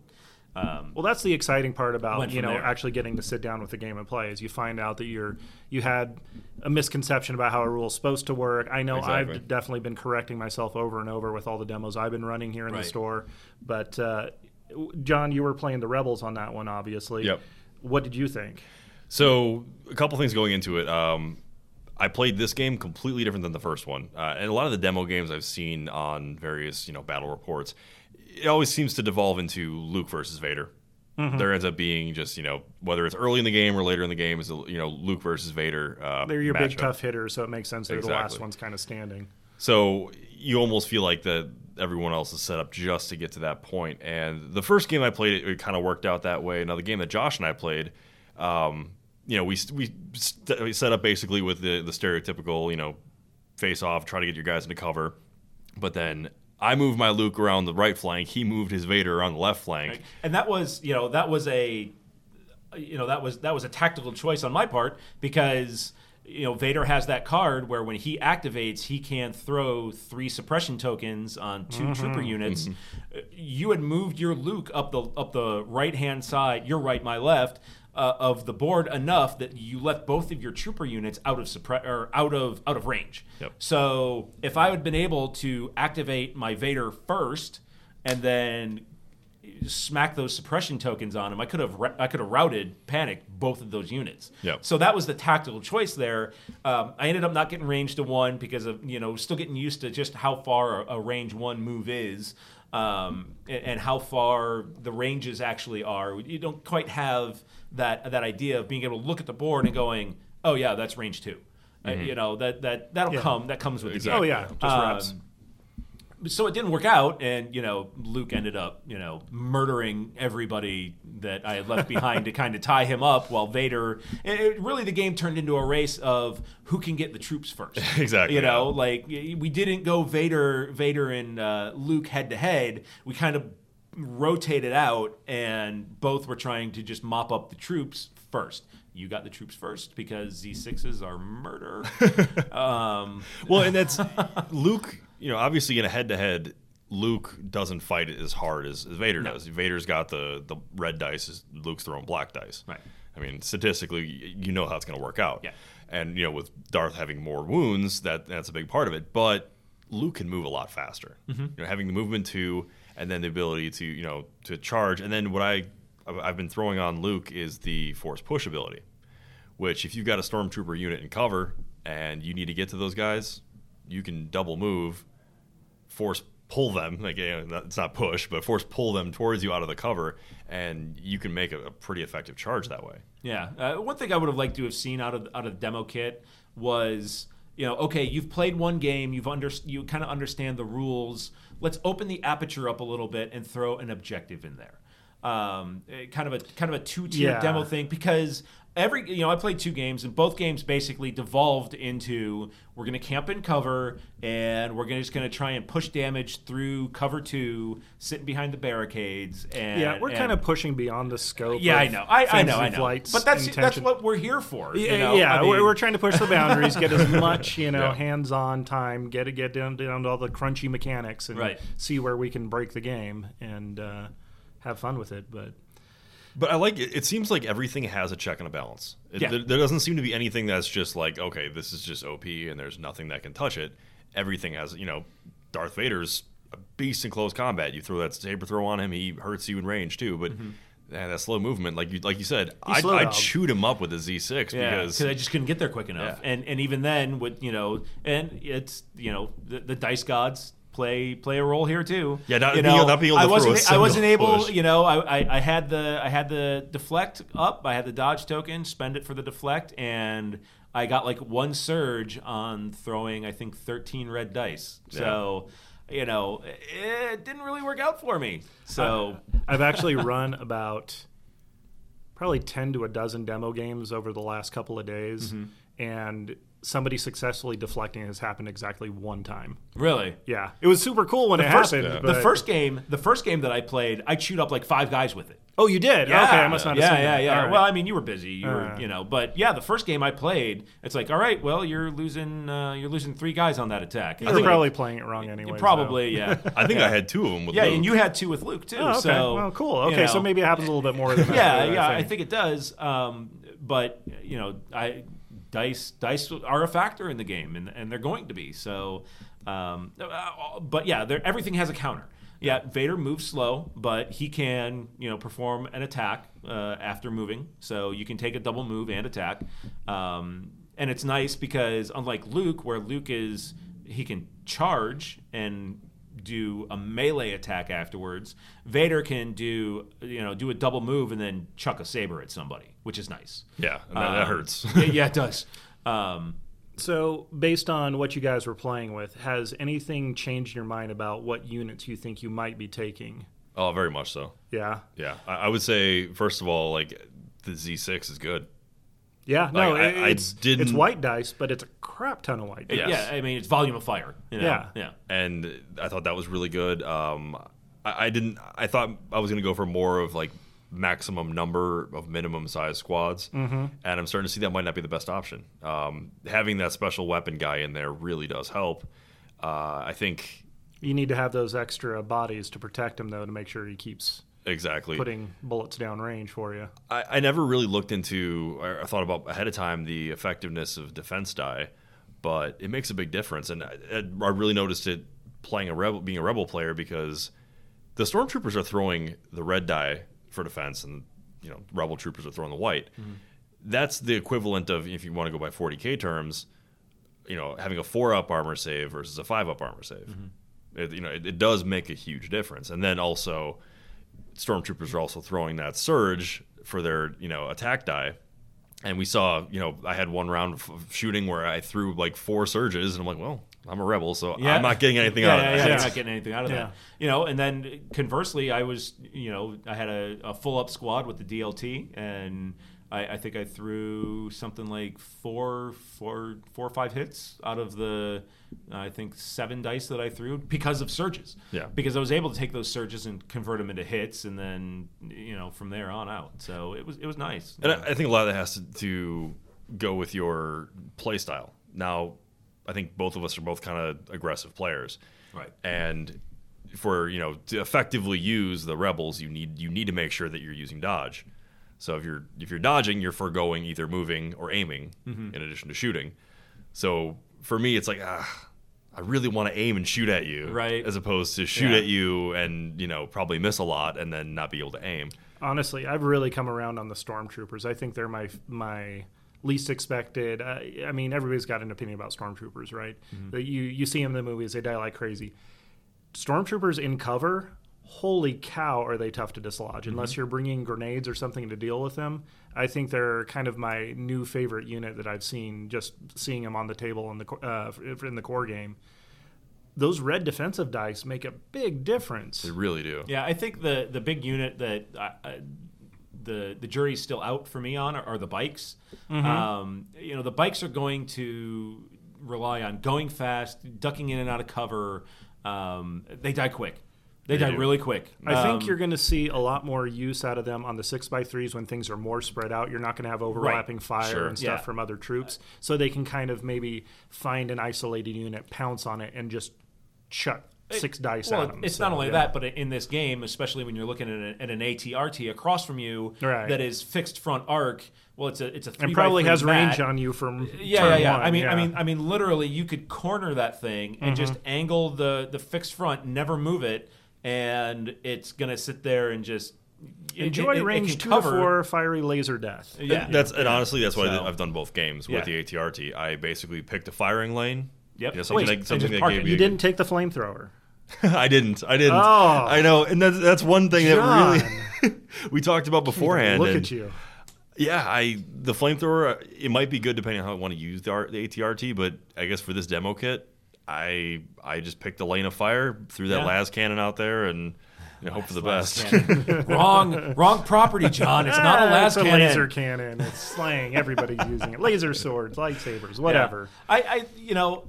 um, Well, that's the exciting part about you know there. actually getting to sit down with the game and play is you find out that you're you had a misconception about how a rule is supposed to work. I know Exactly. I've definitely been correcting myself over and over with all the demos I've been running here in the store. But uh, John, you were playing the Rebels on that one, obviously. Yep. What did you think? So a couple things going into it. Um, I played this game completely different than the first one, uh, and a lot of the demo games I've seen on various you know battle reports, it always seems to devolve into Luke versus Vader. Mm-hmm. There ends up being just you know whether it's early in the game or later in the game is you know Luke versus Vader. Uh, They're your big tough hitters, so it makes sense they're the last ones kind of standing. So you almost feel like that everyone else is set up just to get to that point. And the first game I played, it, it kind of worked out that way. Now the game that Josh and I played, um, you know, we we, st- we set up basically with the the stereotypical, you know, face off, try to get your guys into cover, but then. I moved my Luke around the right flank. He moved his Vader around the left flank. and that was you know that was a you know that was that was a tactical choice on my part because you know Vader has that card where when he activates he can throw three suppression tokens on 2 trooper units. Uh, You had moved your Luke up the up the right hand side, your right, my left. Uh, of the board enough that you left both of your trooper units out of suppre- or out of out of range. Yep. So if I had been able to activate my Vader first and then smack those suppression tokens on him, I could have I could have routed panicked both of those units. Yep. So that was the tactical choice there. Um, I ended up not getting range to one because of you know still getting used to just how far a, a range one move is. Um, and, and how far the ranges actually are. You don't quite have that that idea of being able to look at the board and going, "Oh yeah, that's range 2 Uh, you know that that that'll Yeah. come. That comes with the game. Oh yeah, just Um, reps. So it didn't work out, and you know Luke ended up you know murdering everybody that I had left behind to kind of tie him up, while Vader. It, it- really, the game turned into a race of who can get the troops first. Exactly, You know, like we didn't go Vader, Vader and uh, Luke head to head. We kind of rotated out, and both were trying to just mop up the troops first. You got the troops first because Z6s are murder. um, Well, and that's Luke. You know, obviously in a head-to-head, Luke doesn't fight it as hard as, as Vader does. Vader's got the the red dice, Luke's throwing black dice. Right. I mean, statistically, you know how it's going to work out. Yeah. And you know, with Darth having more wounds, that that's a big part of it. But Luke can move a lot faster. Mm-hmm. You know, having the movement to, and then the ability to you know to charge, and then what I I've been throwing on Luke is the force push ability, which if you've got a stormtrooper unit in cover and you need to get to those guys, you can double move, force pull them like you know, it's not push, but force pull them towards you out of the cover, and you can make a, a pretty effective charge that way. Yeah, uh, one thing I would have liked to have seen out of out of the demo kit was you know okay you've played one game you've under you kind of understand the rules let's open the aperture up a little bit and throw an objective in there um, eh, kind of a kind of a two tier Yeah. demo thing because every you know I played two games and both games basically devolved into we're going to camp in cover and we're gonna, just going to try and push damage through cover two sitting behind the barricades and yeah, we're and- kind of pushing beyond the scope. yeah, I of know. I, I know. I know. Flight's But that's that's what we're here for. you Yeah, know? yeah. I mean, we're, we're trying to push the boundaries, get as much you know Yeah. hands-on time, get get down down to all the crunchy mechanics, and Right. see where we can break the game and uh, have fun with it. But But I like it. It seems like everything has a check and a balance. It, Yeah. there, there doesn't seem to be anything that's just like, okay, this is just OP and there's nothing that can touch it. Everything has, you know, Darth Vader's a beast in close combat. You throw that saber throw on him, he hurts you in range too. But mm-hmm. yeah, that slow movement, like you like you said, I'd dog. shoot him up with a Z6 Yeah, because because I just couldn't get there quick enough, Yeah. and and even then, with you know, and it's you know the, the dice gods play play a role here too. Yeah, not you being- know, not being able to I wasn't a I wasn't able. push. You know, I, I I had the I had the deflect up. I had the dodge token. Spend it for the deflect, and I got like one surge on throwing. I think thirteen red dice. So. You know, it didn't really work out for me. So I've actually run about probably 10 to a dozen demo games over the last couple of days Mm-hmm. and somebody successfully deflecting has happened exactly one time really, yeah it was super cool when it first, happened the first game, the first game that I played, I chewed up like five guys with it. oh you did okay i must not have yeah, seen yeah, that. yeah. All right. Well, I mean, you were busy, you were, Uh. you know, but yeah, the first game I played, it's like, all right, well, you're losing, uh, you're losing three guys on that attack. you're probably playing it wrong anyway probably, yeah, I think I had two of them with yeah, Luke. and you had two with Luke too. oh, okay So well cool you okay so maybe it happens a little bit more than that yeah, than yeah, I think it does. Um, but you know, I dice dice are a factor in the game, and, and they're going to be. So, um, uh, but yeah, everything has a counter. Yeah, Vader moves slow, but he can you know perform an attack uh, after moving. So you can take a double move and attack. Um, and it's nice because unlike Luke, where Luke is he can charge and do a melee attack afterwards. Vader can do you know do a double move and then chuck a saber at somebody, which is nice. Yeah, and that, that Um, hurts. yeah, yeah, it does. Um, So, based on what you guys were playing with, has anything changed your mind about what units you think you might be taking? oh, very much so. Yeah. Yeah, I, I would say first of all, like the Z6 is good. Yeah, no, Like, I- it- I it's didn't- it's white dice, but it's a crap ton of white dice. Yes. Yeah, I mean it's volume of fire. you know? Yeah. yeah. and I thought that was really good. Um, I, I didn't. I thought I was going to go for more of like maximum number of minimum size squads, mm-hmm. and I'm starting to see that might not be the best option. Um, having that special weapon guy in there really does help. Uh, I think You need to have those extra bodies to protect him, though, to make sure he keeps exactly. putting bullets down range for you. I, I never really looked into I thought about ahead of time the effectiveness of defense die, but it makes a big difference, and I, I really noticed it playing a rebel, being a rebel player because the stormtroopers are throwing the red die for defense, and you know rebel troopers are throwing the white. That's the equivalent of if you want to go by 40k terms, you know, having a four up armor save versus a five up armor save. Mm-hmm. It, you know, it, it does make a huge difference, and then also stormtroopers are also throwing that surge for their you know attack die and we saw you know i had one round of shooting where i threw like four surges and i'm like well i'm a rebel so Yeah. i'm not getting anything yeah, out of yeah, that You're not getting anything out of Yeah. that. You know, and then conversely, I was, you know, I had a, a full up squad with the DLT, and I, I think I threw something like four, four, four or five hits out of the, I think seven dice that I threw because of surges. Yeah. Because I was able to take those surges and convert them into hits, and then you know from there on out. So it was it was nice. and I, I think a lot of that has to, to go with your play style now i think both of us are both kind of aggressive players Right. and for you know to effectively use the rebels you need you need to make sure that you're using dodge so if you're if you're dodging you're foregoing either moving or aiming Mm-hmm. in addition to shooting so for me it's like ah I really want to aim and shoot at you, Right. As opposed to shoot Yeah. at you and you know probably miss a lot and then not be able to aim. Honestly, I've really come around on the stormtroopers. I think they're my my least expected. I, I mean, everybody's got an opinion about stormtroopers, right? Mm-hmm. But You you see them in the movies; they die like crazy. Stormtroopers in cover, holy cow, are they tough to dislodge? Mm-hmm. Unless you're bringing grenades or something to deal with them, I think they're kind of my new favorite unit that I've seen. Just seeing them on the table in the uh, in the core game. Those red defensive dice make a big difference. They really do. Yeah, I think the the big unit that I, I, the the jury's still out for me on are, are the bikes. Um, you know, the bikes are going to rely on going fast, ducking in and out of cover. Um, they die quick. They, They die do. really quick. I think Um, you're going to see a lot more use out of them on the six by threes when things are more spread out. You're not going to have overlapping fire Sure. and stuff Yeah. from other troops, so they can kind of maybe find an isolated unit, pounce on it, and just chuck six dice Well, at them. it's So, not only yeah. that, but in this game, especially when you're looking at, a, at an ATRT across from you Right. that is fixed front arc. Well, it's a it's a three and probably three has range on you from Yeah, yeah, turn yeah. one, I mean, I mean, I mean, literally, you could corner that thing and just Mm-hmm. angle the the fixed front, never move it, and it's gonna sit there and just enjoy it- it range can two cover- to four fiery laser death. Yeah, That's and honestly, that's why I So- did, I've done both games with Yeah. the ATRT. I basically picked a firing lane. Yep. You know, something Wait, that, something that gave it. me You didn't take the flamethrower. I didn't. I didn't. Oh. I know, and that's that's one thing that really we talked about beforehand. Look and at you. Yeah, I the flamethrower. It might be good depending on how I want to use the, the ATRT, but I guess for this demo kit, I I just picked a lane of fire, threw that Yeah. las cannon out there, and you know, hope for the best. wrong, wrong property, John. It's not a Ah, last it's a laser cannon. It's slang. Everybody's using it. Laser swords, lightsabers, whatever. Yeah. I, I, you know,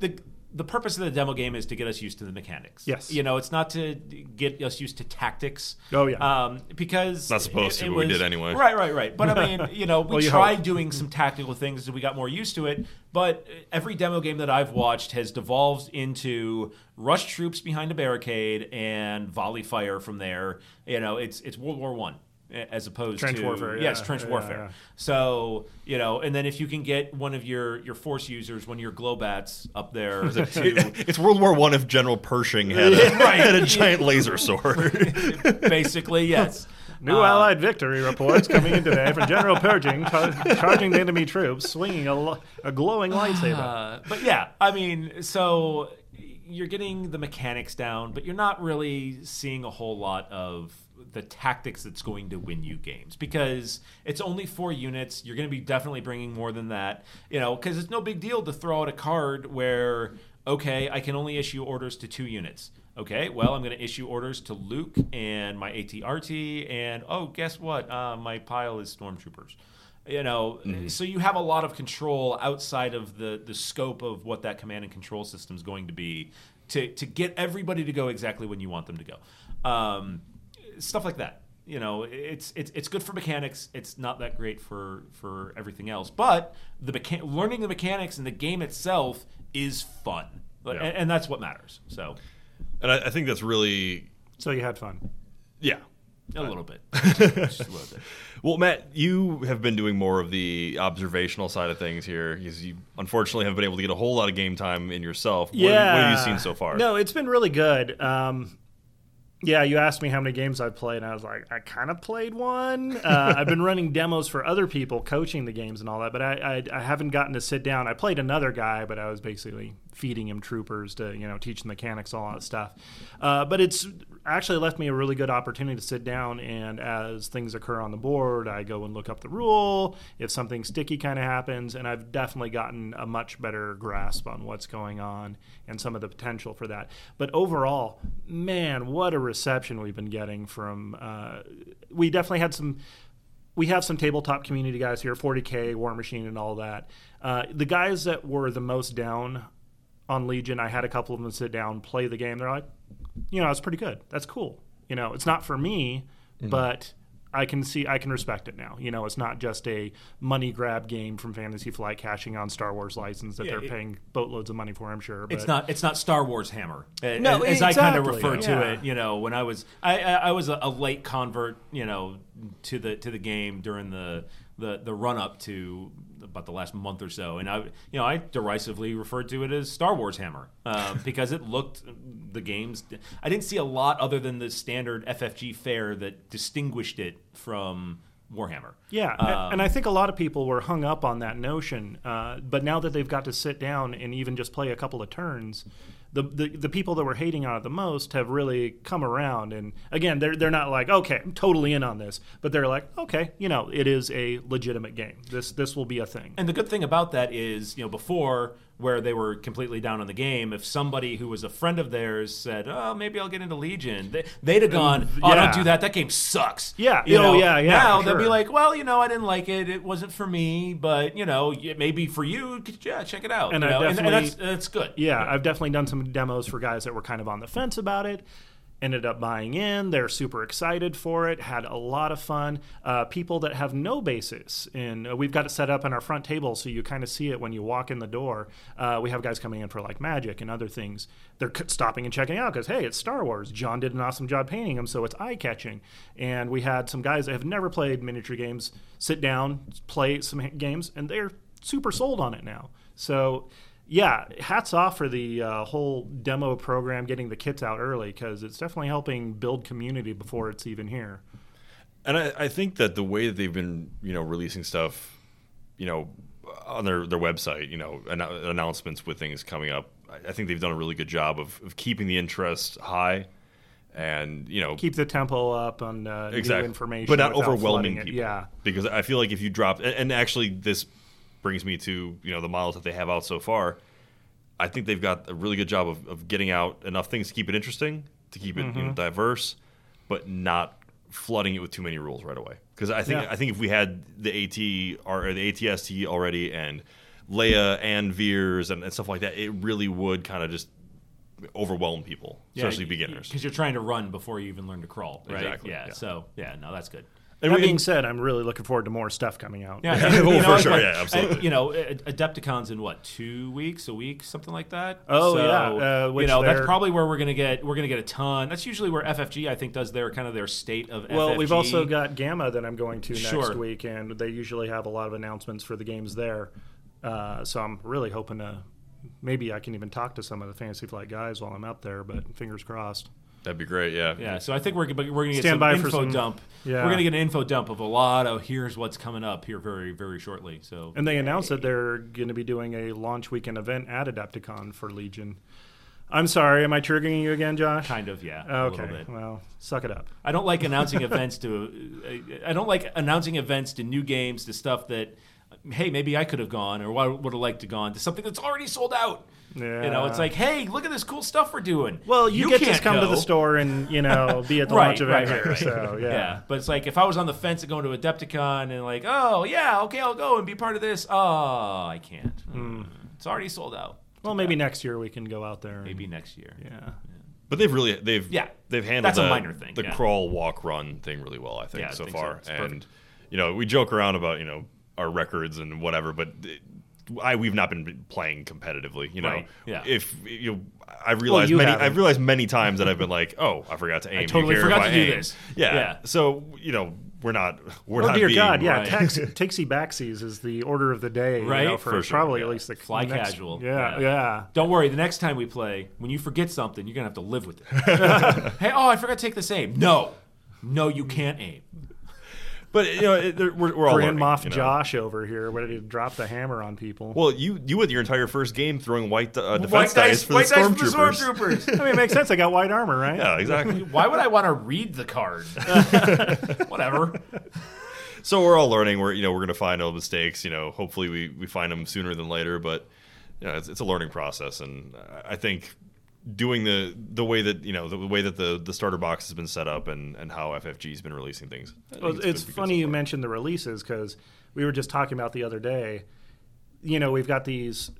the the purpose of the demo game is to get us used to the mechanics. Yes. You know, it's not to get us used to tactics. Oh, yeah. Um, because Not supposed to, but we did anyway. Right, right, right. But I mean, you know, we Well, you tried hope. doing some tactical things and we got more used to it. But every demo game that I've watched has devolved into rush troops behind a barricade and volley fire from there. You know, it's it's World War One. As opposed Trench to warfare, yes, yeah, trench warfare. yeah. So you know, and then if you can get one of your your force users, one of your glowbats up there to it's World War One if General Pershing had a, had a giant laser sword. basically yes. New Allied victory reports coming in today from General Pershing char- charging the enemy troops, swinging a, lo- a glowing lightsaber. Uh, but yeah, I mean, so you're getting the mechanics down, but you're not really seeing a whole lot of the tactics that's going to win you games because it's only four units. You're going to be definitely bringing more than that, you know, because it's no big deal to throw out a card where, okay, I can only issue orders to two units. Okay, well, I'm going to issue orders to Luke and my ATRT, and oh, guess what? Uh, my pile is stormtroopers. You know, so you have a lot of control outside of the the scope of what that command and control system is going to be to to get everybody to go exactly when you want them to go. Um, stuff like that. You know, it's it's it's good for mechanics. It's not that great for for everything else. But the mecha- learning the mechanics and the game itself is fun, Yeah. and, and that's what matters. So And I, I think that's really, So you had fun. yeah. a little bit, just a little bit. Well, Matt, you have been doing more of the observational side of things here because you unfortunately haven't been able to get a whole lot of game time in yourself. What, Yeah. what have you seen so far? No, it's been really good. Um, yeah, you asked me how many games I've played, and I was like, I kind of played one. Uh, I've been running demos for other people, coaching the games and all that, but I, I, I haven't gotten to sit down. I played another guy, but I was basically feeding him troopers to, you know, teach the mechanics, all that stuff. Uh, but it's actually left me a really good opportunity to sit down, and as things occur on the board, I go and look up the rule. If something sticky kind of happens, and I've definitely gotten a much better grasp on what's going on and some of the potential for that. But overall, man, what a reception we've been getting from. Uh, we definitely had some. We have some tabletop community guys here, 40k, Warmachine, and all that. Uh, the guys that were the most down on Legion, I had a couple of them sit down, play the game. They're like, you know, it's pretty good. That's cool. You know, it's not for me, mm-hmm. but I can see, I can respect it now. You know, it's not just a money grab game from Fantasy Flight cashing on Star Wars license that Yeah, they're it- paying boatloads of money for. I'm sure. But It's not. It's not Star Wars Hammer. No, as, as I kind of exactly, refer to yeah. it. You know, when I was I I, I was a, a late convert. You know, to the to the game during the the the run up to about the last month or so, and I you know I derisively referred to it as Star Wars Hammer um, because it looked the games. I didn't see a lot other than the standard FFG fare that distinguished it from Warhammer. Yeah, Um, and I think a lot of people were hung up on that notion. Uh, but now that they've got to sit down and even just play a couple of turns, the, the the people that were hating on it the most have really come around. And again, they're they're not like, okay, I'm totally in on this, but they're like, okay, you know, it is a legitimate game. This this will be a thing. And the good thing about that is, you know, before where they were completely down on the game, if somebody who was a friend of theirs said, "Oh, maybe I'll get into Legion," they, they'd have gone, "Oh, yeah. don't do that. That game sucks." Yeah. you Oh, know. yeah, yeah, Now they'll be like, "Well, you know, I didn't like it. It wasn't for me, but you know, it may be for you. Yeah, check it out." And you know? and, and that's that's good. Yeah, I've definitely done some demos for guys that were kind of on the fence about it. Ended up buying in. They're super excited for it. Had a lot of fun. Uh, people that have no basis and uh, we've got it set up in our front table so you kind of see it when you walk in the door. Uh, we have guys coming in for like magic and other things. They're stopping and checking out because hey, it's Star Wars. John did an awesome job painting them, so it's eye catching. And we had some guys that have never played miniature games sit down, play some games, and they're super sold on it now. So yeah, hats off for the uh, whole demo program, getting the kits out early because it's definitely helping build community before it's even here. And I, I think that the way that they've been, you know, releasing stuff, you know, on their, their website, you know, annou- announcements with things coming up, I, I think they've done a really good job of, of keeping the interest high and, you know, Keep the tempo up on uh, exactly. new information, but not overwhelming flooding it. people. Yeah, because I feel like if you drop, and, and actually this brings me to you know the models that they have out so far. I think they've got a really good job of, of getting out enough things to keep it interesting, to keep it Mm-hmm. know, diverse, but not flooding it with too many rules right away. Because I think Yeah. I think if we had the AT or the ATST already and Leia and Veers and, and stuff like that, it really would kind of just overwhelm people, especially beginners. because you're trying to run before you even learn to crawl, right? Exactly, Yeah, yeah. So yeah, no, that's good. And that being said, I'm really looking forward to more stuff coming out. Yeah, Yeah, well, you for sure, like- yeah, absolutely. and, you know, Adepticon's in what two weeks, a week, something like that. Oh, So, yeah, uh, you know that's probably where we're gonna get we're gonna get a ton. That's usually where FFG I think does their kind of their state of. Well, we've also got GAMA that I'm going to next Sure. week, and they usually have a lot of announcements for the games there. Uh, so I'm really hoping to maybe I can even talk to some of the Fantasy Flight guys while I'm out there, but fingers crossed. That'd be great. Yeah. Yeah, so I think we're we're going to get Stand some by info for some- dump. Yeah. We're going to get an info dump of a lot of here's what's coming up here very very shortly. So And they announced that they're going to be doing a launch weekend event at Adepticon for Legion. I'm sorry, am I triggering you again, Josh? kind of yeah, a Okay, little bit. well, suck it up. I don't like announcing events to. I don't like announcing events to new games to stuff that. Hey, maybe I could have gone, or would have liked to gone to something that's already sold out. You know, it's like, hey, look at this cool stuff we're doing. Well, you, get to can't come to the store and you know be at the right, launch event right, right, right. So yeah. but it's like if I was on the fence of going to Adepticon and like, oh yeah, okay, I'll go and be part of this. Oh, I can't. Hmm. It's already sold out. Well, maybe next year we can go out there. and- Maybe next year. Yeah. But they've really they've Yeah. they've handled That's a the, minor thing, the yeah. crawl walk run thing really well I think Yeah, I so think far It's and perfect. you know we joke around about you know our records and whatever but it- I we've not been playing competitively you know Right, yeah. if you know, I've realized you many haven't. I've realized many times that I've been like oh I forgot to aim Do you totally care forgot to I do aim? this. yeah. Yeah. so you know we're not we're Oh not dear being God! Yeah, right. tax, takesy backsies is the order of the day, you Right? know, for, For sure, probably yeah. at least the Fly next- casual. Yeah, Yeah. yeah. Don't worry. The next time we play, when you forget something, you're gonna have to live with it. hey, oh, I forgot to take this aim. No, no, you can't aim. But you know it, there- we're, we're all Grand learning, Moff you know? Josh over here, ready to drop the hammer on people. well you you with your entire first game throwing white uh, defense White dice, for the dice for the stormtroopers stormtroopers. I mean, it makes sense. I got white armor, right? yeah exactly Why would I want to read the card? Whatever. So we're all learning. We're you know we're going to find all mistakes. You know, hopefully we, we find them sooner than later. But you know, it's, it's a learning process, and I think doing the the way that you know the way that the the starter box has been set up and and how FFG's been releasing things. Well, been it's funny so you mentioned the releases because we were just talking about the other day. You know, we've got these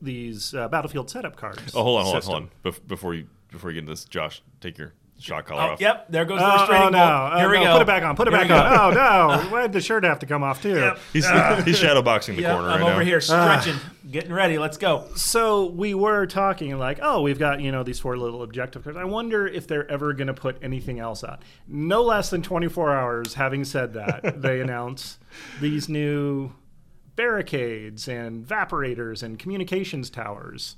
these uh, battlefield setup cards. Oh, hold on, hold on, hold on. Bef- before you before you get into this, Josh, take your shot collar Oh, off. yep. There goes the Oh, oh restraining oh, no! bolt. Oh, Here we no. go. Put it back on. Put it Here back on. Oh no! Why did the shirt have to come off too? Yep. He's he's shadowboxing the Yep, corner I'm right over now. here ah. stretching, getting ready. Let's go. So we were talking like, oh, we've got you know these four little objective cards. I wonder if they're ever going to put anything else out. No less than 24 hours. Having said that, they announce these new barricades and evaporators and communications towers.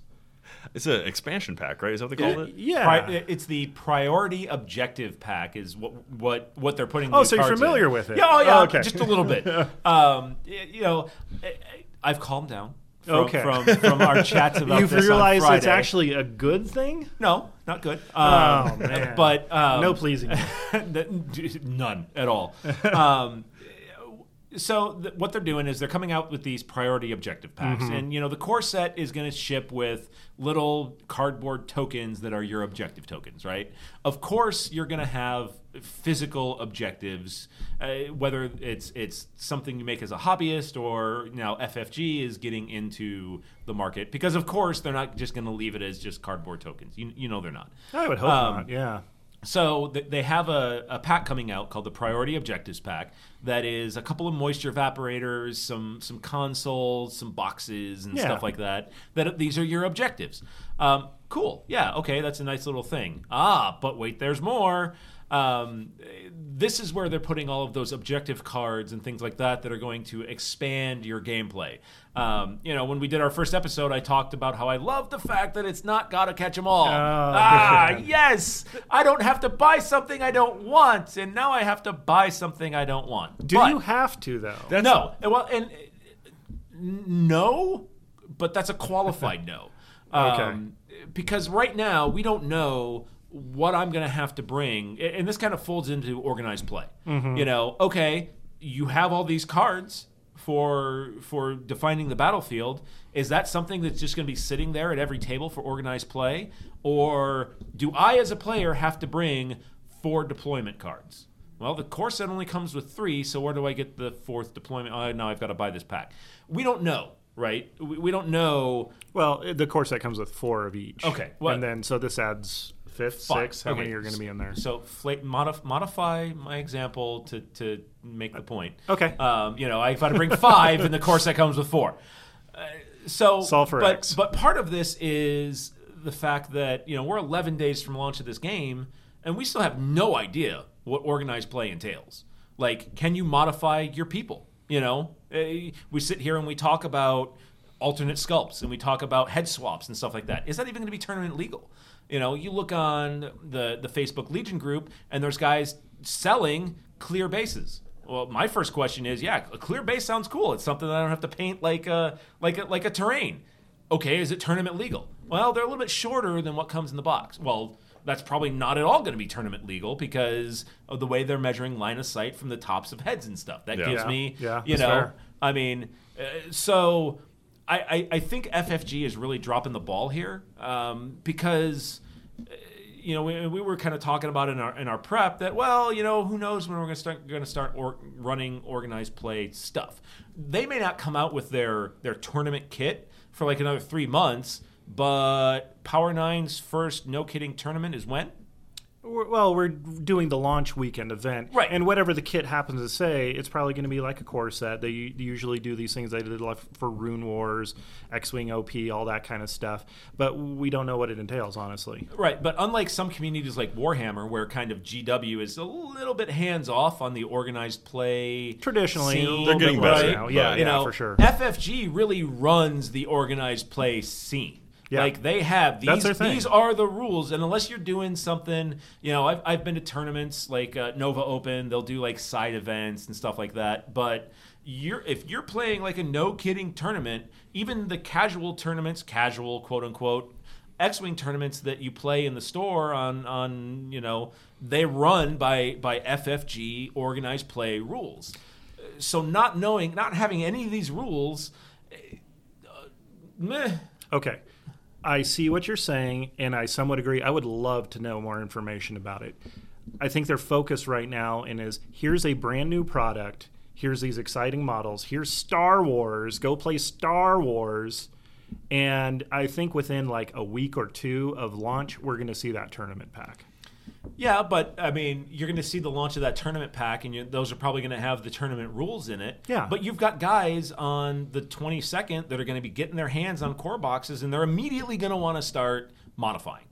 It's an expansion pack, right? Is that what they call it? Yeah. Pri- it's the priority objective pack is what what what they're putting. Oh, these so you're familiar in. with it. Yeah, oh yeah, Oh, okay. just a little bit. um, you know, I- I've calmed down. From, Okay. From from our chats about this. You've this realized on it's actually a good thing. no, not good. Oh Um, man! But um, no pleasing. none at all. Um, so th- what they're doing is they're coming out with these priority objective packs, Mm-hmm. and you know the core set is going to ship with little cardboard tokens that are your objective tokens, right? Of course, you're going to have physical objectives, uh, whether it's it's something you make as a hobbyist or now FFG is getting into the market because of course they're not just going to leave it as just cardboard tokens. You you know they're not. I would hope Um, not. Yeah. So th- they have a, a pack coming out called the Priority Objectives Pack that is a couple of moisture evaporators, some some consoles, some boxes, and Yeah. stuff like that. That these are your objectives. Um, cool. Yeah. Okay. That's a nice little thing. Ah, but wait, there's more. Um, this is where they're putting all of those objective cards and things like that that are going to expand your gameplay. Um, you know, when we did our first episode, I talked about how I love the fact that it's not gotta catch 'em all. ah, good. yes, I don't have to buy something I don't want, and now I have to buy something I don't want. Do But- you have to though? no, well, and uh, no, but that's a qualified no. Um, Because right now we don't know what I'm going to have to bring, and this kind of folds into organized play. Mm-hmm. You know, okay, you have all these cards for for defining the battlefield. Is that something that's just going to be sitting there at every table for organized play, or do I, as a player, have to bring four deployment cards? Well, the core set only comes with three, so where do I get the fourth deployment? Oh, now I've got to buy this pack. We don't know, right? We, we don't know. Well, the core set comes with four of each. Okay, well- and then so this adds fifth, sixth. How Okay. many are going to be in there? So fla- modif- modify my example to, to make the point. Okay. Um, you know, I've got to bring five, and the course that comes with four. Uh, so, Solve for but, X. But part of this is the fact that you know we're 11 days from launch of this game, and we still have no idea what organized play entails. Like, can you modify your people? You know, Eh, we sit here and we talk about alternate sculpts and we talk about head swaps and stuff like that. Is that even going to be tournament legal? You know, you look on the the Facebook Legion group, and there's guys selling clear bases. Well, my first question is, yeah, a clear base sounds cool. It's something that I don't have to paint like a like a, like a terrain. Okay, is it tournament legal? Well, they're a little bit shorter than what comes in the box. Well, that's probably not at all going to be tournament legal because of the way they're measuring line of sight from the tops of heads and stuff. That Yeah. gives me, yeah, you know, fair. I mean, uh, so I, I, I think FFG is really dropping the ball here um, because uh, you know we, we were kind of talking about in our in our prep that well you know who knows when we're going to start going to start or, running organized play stuff. They may not come out with their their tournament kit for like another three months, but Power Nine's first no kidding tournament is when. We're- Well, we're doing the launch weekend event, Right. And whatever the kit happens to say, it's probably going to be like a core set. They usually do these things. They did like for Runewars, X-wing OP, all that kind of stuff. But we don't know what it entails, honestly. Right, but unlike some communities like Warhammer, where kind of GW is a little bit hands off on the organized play, Traditionally, scene, They're getting better, now. but- Yeah, you yeah, know, for sure. FFG really runs the organized play scene. Yeah. Like they have these. These are the rules, and unless you're doing something, you know, I've, I've been to tournaments like uh, Nova Open. They'll do like side events and stuff like that. But you're if you're playing like a no kidding tournament, even the casual tournaments, casual quote unquote, X-wing tournaments that you play in the store on on you know they run by by FFG organized play rules. So not knowing, not having any of these rules, eh, uh, meh. Okay. I see what you're saying, and I somewhat agree. I would love to know more information about it. I think their focus right now in is here's a brand new product, here's these exciting models, here's Star Wars, go play Star Wars. And I think within like a week or two of launch, we're going to see that tournament pack. Yeah, but I mean, you're going to see the launch of that tournament pack, and you, those are probably going to have the tournament rules in it. Yeah. But you've got guys on the 22nd that are going to be getting their hands on core boxes, and they're immediately going to want to start modifying.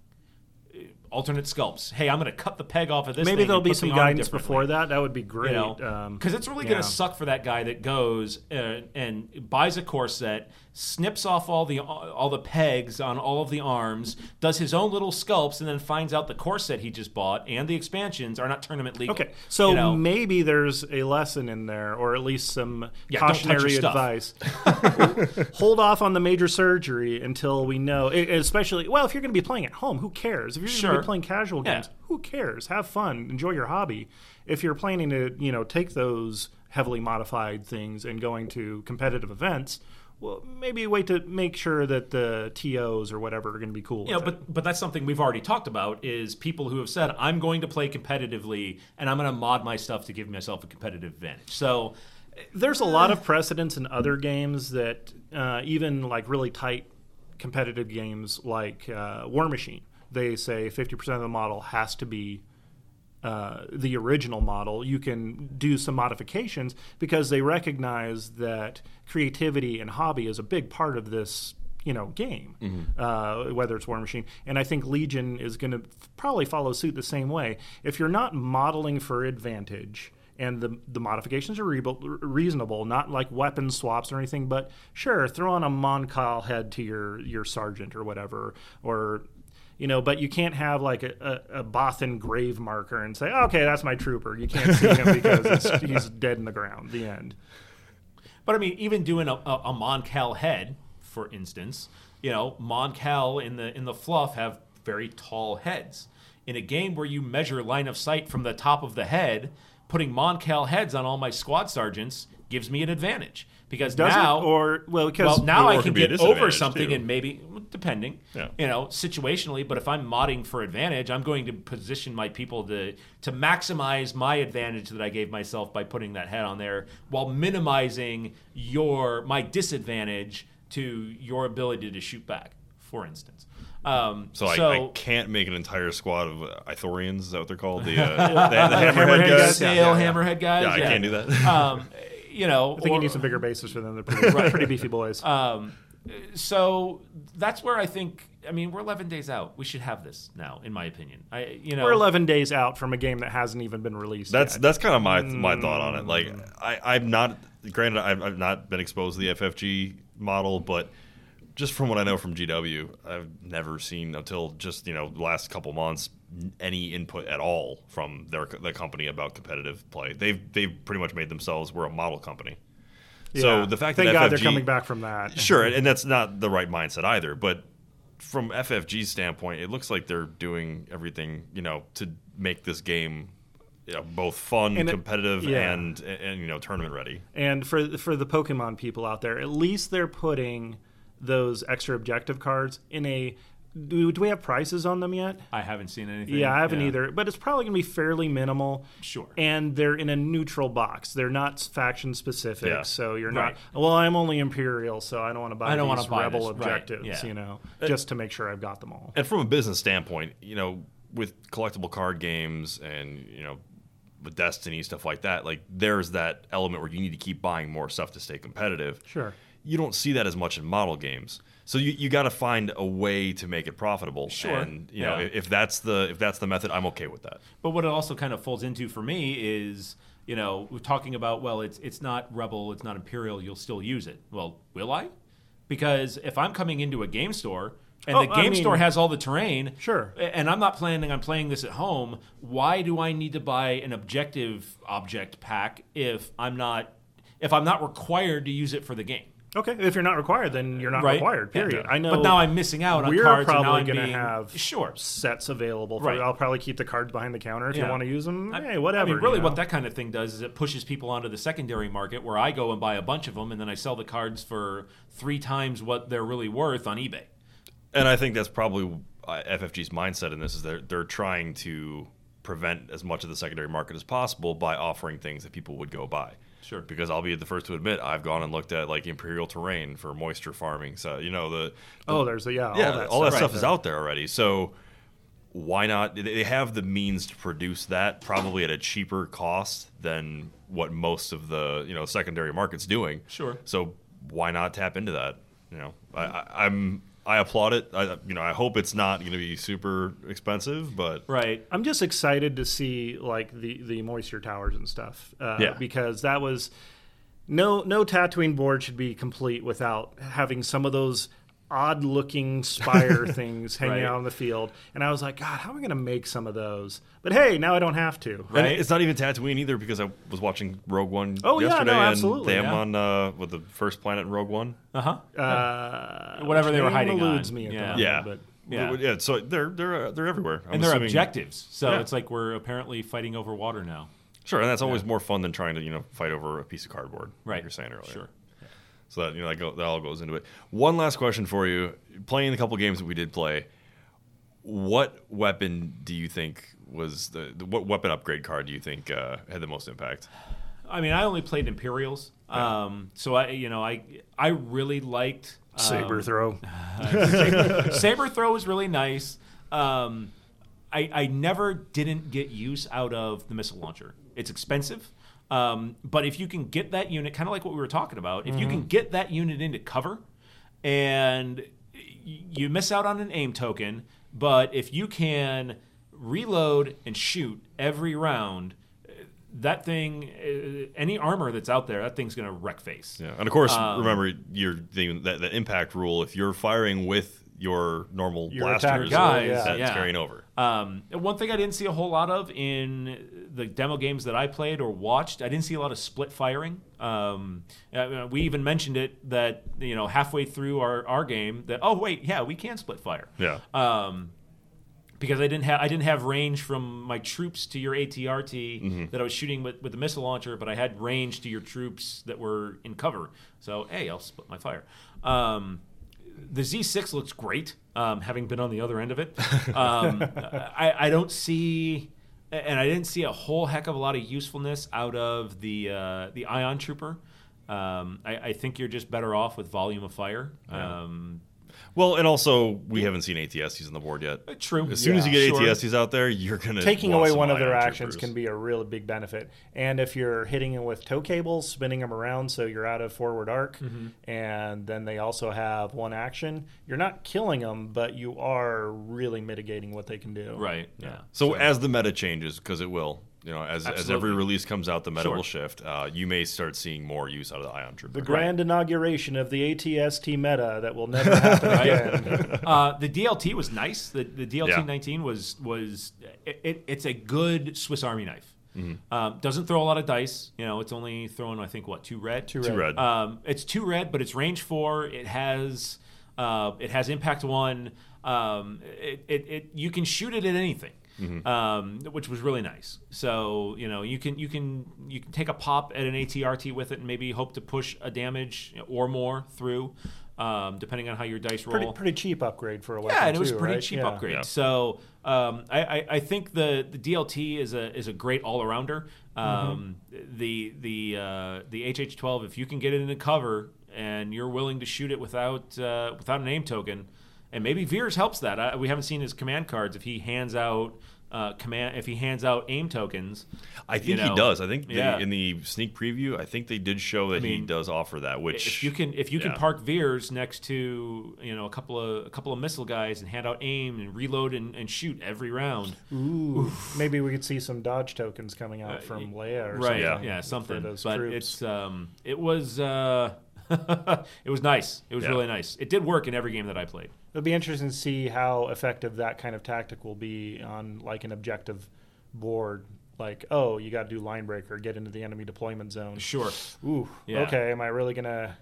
Alternate sculpts. Hey, I'm going to cut the peg off of this. Maybe there'll and be some the guidance before that. That would be great. You know, Um, because it's really yeah. going to suck for that guy that goes uh, and buys a core set, snips off all the all the pegs on all of the arms, does his own little sculpts, and then finds out the core set he just bought and the expansions are not tournament legal. Okay, so You know? maybe there's a lesson in there, or at least some Yeah, don't touch your cautionary advice. Hold off on the major surgery until we know. Especially, well, if you're going to be playing at home, who cares? If you're Sure. Be playing casual Yeah. games, who cares? Have fun, enjoy your hobby. If you're planning to, you know, take those heavily modified things and going to competitive events. Well, maybe wait to make sure that the TOs or whatever are going to be cool. Yeah, it. but but that's something we've already talked about is people who have said I'm going to play competitively and I'm going to mod my stuff to give myself a competitive advantage. So there's a lot of precedents in other games that uh, even like really tight competitive games like uh, Warmachine, they say 50% of the model has to be uh, the original model. You can do some modifications because they recognize that creativity and hobby is a big part of this. You know, game, uh, whether it's Warmachine, and I think Legion is going to probably follow suit the same way. If you're not modeling for advantage, and the the modifications are re- reasonable, not like weapon swaps or anything. But sure, throw on a Mon Cal head to your your sergeant or whatever, or you know. But you can't have like a, a, a Bothan grave marker and say, okay, that's my trooper. You can't see him because it's, he's dead in the ground. The end. But I mean, even doing a, a, a Mon Cal head, for instance, you know, Mon Cal in the in the fluff have very tall heads. In a game where you measure line of sight from the top of the head, putting Mon Cal heads on all my squad sergeants gives me an advantage because Does now it or well because well, now I can could be a get over something too. and maybe depending, Yeah. you know, situationally. But if I'm modding for advantage, I'm going to position my people to to maximize my advantage that I gave myself by putting that head on there, while minimizing your my disadvantage to your ability to shoot back, for instance. Um, So, I, I can't make an entire squad of uh, Ithorians. Is that what they're called? The, uh, the, the hammerhead Hammerhead guys. guys, yeah, yeah. hammerhead guys. Yeah, I can't do that. um, you know, I think or- you need some bigger bases for them. They're pretty, pretty beefy boys. Um, so that's where I think. I mean, we're 11 days out. We should have this now, in my opinion. I, you know, We're 11 days out from a game that hasn't even been released. That's yet. that's kind of my my thought on it. Like Mm. I I'm not granted I've, I've not been exposed to the FFG model, but just from what I know from GW, I've never seen until just you know the last couple months any input at all from their the company about competitive play. They've they've pretty much made themselves we're a model company. So Yeah. the fact thank that God FFG, they're coming back from that. Sure, and that's not the right mindset either. But from FFG's standpoint, it looks like they're doing everything you know to make this game you know, both fun, And it- competitive, yeah. and, and you know tournament ready. And for for the Pokemon people out there, at least they're putting those extra objective cards in a. Do, do we have prices on them yet? I haven't seen anything. Yeah, I haven't either. But it's probably going to be fairly minimal. Sure. And they're in a neutral box. They're not faction specific. Yeah. So you're Right. not. Well, I'm only Imperial, so I don't want to buy I don't these wanna buy Rebel this. Right. objectives. Yeah. You know, uh, just to make sure I've got them all. And from a business standpoint, you know, with collectible card games and you know, with Destiny stuff like that, like there's that element where you need to keep buying more stuff to stay competitive. Sure. You don't see that as much in model games. So you, you got to find a way to make it profitable. Sure. And you know, Yeah. if that's the if that's the method, I'm okay with that. But what it also kind of folds into for me is, you know, we're talking about well, it's it's not Rebel, it's not Imperial. You'll still use it. Well, will I? Because if I'm coming into a game store and Oh, the I game mean- store has all the terrain, Sure. and I'm not planning on playing this at home, why do I need to buy an objective object pack if I'm not if I'm not required to use it for the game? Okay. If you're not required, then you're not Right. required. Yeah. Period. I know. But now I'm missing out on we're cards. and now probably going to being- have sure. sets available. For, Right. I'll probably keep the cards behind the counter if you want to use them. I- hey, whatever. I mean, really, you what that kind of thing does is it pushes people onto the secondary market where I go and buy a bunch of them, and then I sell the cards for three times what they're really worth on eBay. And I think that's probably uh, FFG's mindset in this is they're they're trying to prevent as much of the secondary market as possible by offering things that people would go buy. Sure. Because I'll be the first to admit I've gone and looked at like imperial terrain for moisture farming. So you know the, the Oh, there's a yeah. yeah all that all that stuff stuff right is out there already. So why not? They they have the means to produce that probably at a cheaper cost than what most of the you know secondary market's doing. Sure. So why not tap into that? You know, I, I, I'm I applaud it. I you know I hope it's not going to be super expensive, but Right. I'm just excited to see like the the moisture towers and stuff. Uh, Yeah. Because that was no no Tatooine board should be complete without having some of those odd looking spire things hanging Right. out in the field. And I was like, God, how am I going to make some of those? But hey, now I don't have to. And it's not even Tatooine either because I was watching Rogue One Oh, yeah, yesterday, no, and absolutely, they have yeah. on uh, with the first planet in Rogue One. Uh huh. Uh, Whatever they were hiding eludes on. me at Yeah. moment, Yeah, but Yeah. yeah. So they're they're uh, they're everywhere, I'm And they're assuming- objectives, so Yeah. it's like we're apparently fighting over water now. Sure, and that's always more fun than trying to you know fight over a piece of cardboard. like Right. you're saying earlier. Sure. So that you know that, go, that all goes into it. One last question for you: playing the couple games that we did play, what weapon do you think was the, the what weapon upgrade card do you think uh, had the most impact? I mean, I only played Imperials, um, so I, you know, I I really liked um, saber throw. Saber throw is really nice. Um, I, I never didn't get use out of the missile launcher. It's expensive, um, but if you can get that unit, kind of like what we were talking about, if you can get that unit into cover, and you miss out on an aim token, but if you can reload and shoot every round. That thing, uh, any armor that's out there, that thing's gonna wreck face. Yeah, and of course, Um, remember your the, that, that impact rule. If you're firing with your normal Your attack blasters, guys, that's yeah. carrying over. Um, one thing I didn't see a whole lot of in the demo games that I played or watched, I didn't see a lot of split firing. Um, uh, we even mentioned it that you know halfway through our, our game that oh wait yeah we can split fire. Yeah. Um, because I didn't have I didn't have range from my troops to your ATRT Mm-hmm. that I was shooting with, with the missile launcher, but I had range to your troops that were in cover. So hey, I'll split my fire. Um, the Z6 looks great, um, having been on the other end of it. Um, I, I don't see, and I didn't see a whole heck of a lot of usefulness out of the uh, the Ion Trooper. Um, I, I think you're just better off with volume of fire. Um, Well, and also we haven't seen ATSTs on the board yet. true. As soon as you get sure. ATSTs out there, you're gonna taking want away some one of their ion actions troopers. can be a really big benefit. And if you're hitting them with tow cables, spinning them around so you're out of forward arc, Mm-hmm. and then they also have one action, you're not killing them, but you are really mitigating what they can do. Right. Yeah. So, as the meta changes, because it will, You know, as, as every release comes out, the meta Sure. will shift. Uh, you may start seeing more use out of the Ion Trooper. The grand inauguration of the ATST meta that will never happen again. Uh, the DLT was nice. The, the DLT Yeah. 19 was was it, it, it's a good Swiss Army knife. Mm-hmm. Um, doesn't throw a lot of dice. You know, it's only throwing I think what two red. Two Two red. Um, it's two red, but it's range four. It has uh, it has impact one. Um, it, it, it you can shoot it at anything, um, which was really nice. So you know you can you can you can take a pop at an ATRT with it and maybe hope to push a damage or more through, um, depending on how your dice roll. pretty, pretty cheap upgrade for a weapon. Yeah, and it was too, pretty right? cheap Yeah. upgrade. Yeah. So um, I, I, I think the, the DLT is a is a great all arounder. Um, The the uh, the HH12, if you can get it into cover and you're willing to shoot it without uh, without an aim token, and maybe Veers helps that. I, we haven't seen his command cards. If he hands out uh, command, if he hands out aim tokens, I think you know, he does. I think the, yeah. in the sneak preview, I think they did show that he mean, does offer that. Which if you can if you can park Veers next to you know a couple of a couple of missile guys and hand out aim and reload and, and shoot every round. Ooh, maybe we could see some dodge tokens coming out from Leia or Uh, right something. yeah, something For those but troops. it's um it was uh it was nice it was Yeah. really nice it did work in every game that i played It'll be interesting to see how effective that kind of tactic will be on like an objective board. Like, oh, you got to do line breaker, get into the enemy deployment zone. sure Ooh, Yeah. okay. Am I really gonna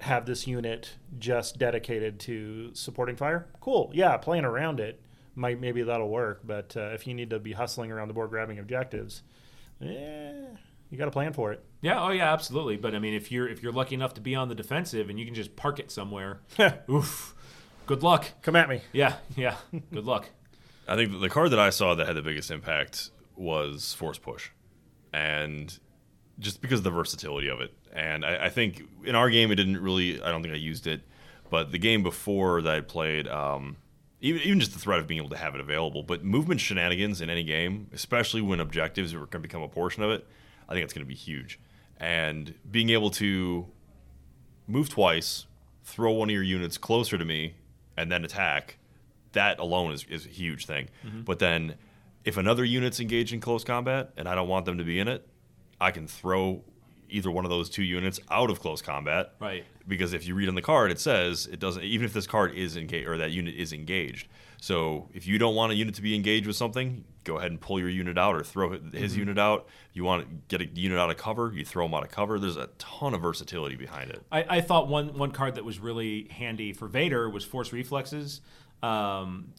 have this unit just dedicated to supporting fire? Cool. Yeah, playing around it might maybe that'll work. But uh, if you need to be hustling around the board grabbing objectives, eh, you got to plan for it. Yeah oh yeah absolutely but i mean if you're if you're lucky enough to be on the defensive and you can just park it somewhere oof good luck Come at me. yeah yeah good luck I think the card that I saw that had the biggest impact was Force Push, and just because of the versatility of it. And I, I think in our game, it didn't really. I don't think I used it, but the game before that I played, um, even even just the threat of being able to have it available, but movement shenanigans in any game, especially when objectives are going to become a portion of it, I think it's going to be huge. And being able to move twice, throw one of your units closer to me, and then attack, that alone is, is a huge thing. Mm-hmm. But then if another unit's engaged in close combat and I don't want them to be in it, I can throw either one of those two units out of close combat. Right. Because if you read on the card, it says it doesn't even if this card is engaged or that unit is engaged. So if you don't want a unit to be engaged with something, go ahead and pull your unit out or throw his unit out. If you want to get a unit out of cover, you throw him out of cover. There's a ton of versatility behind it. I, I thought one one card that was really handy for Vader was Force Reflexes. Um,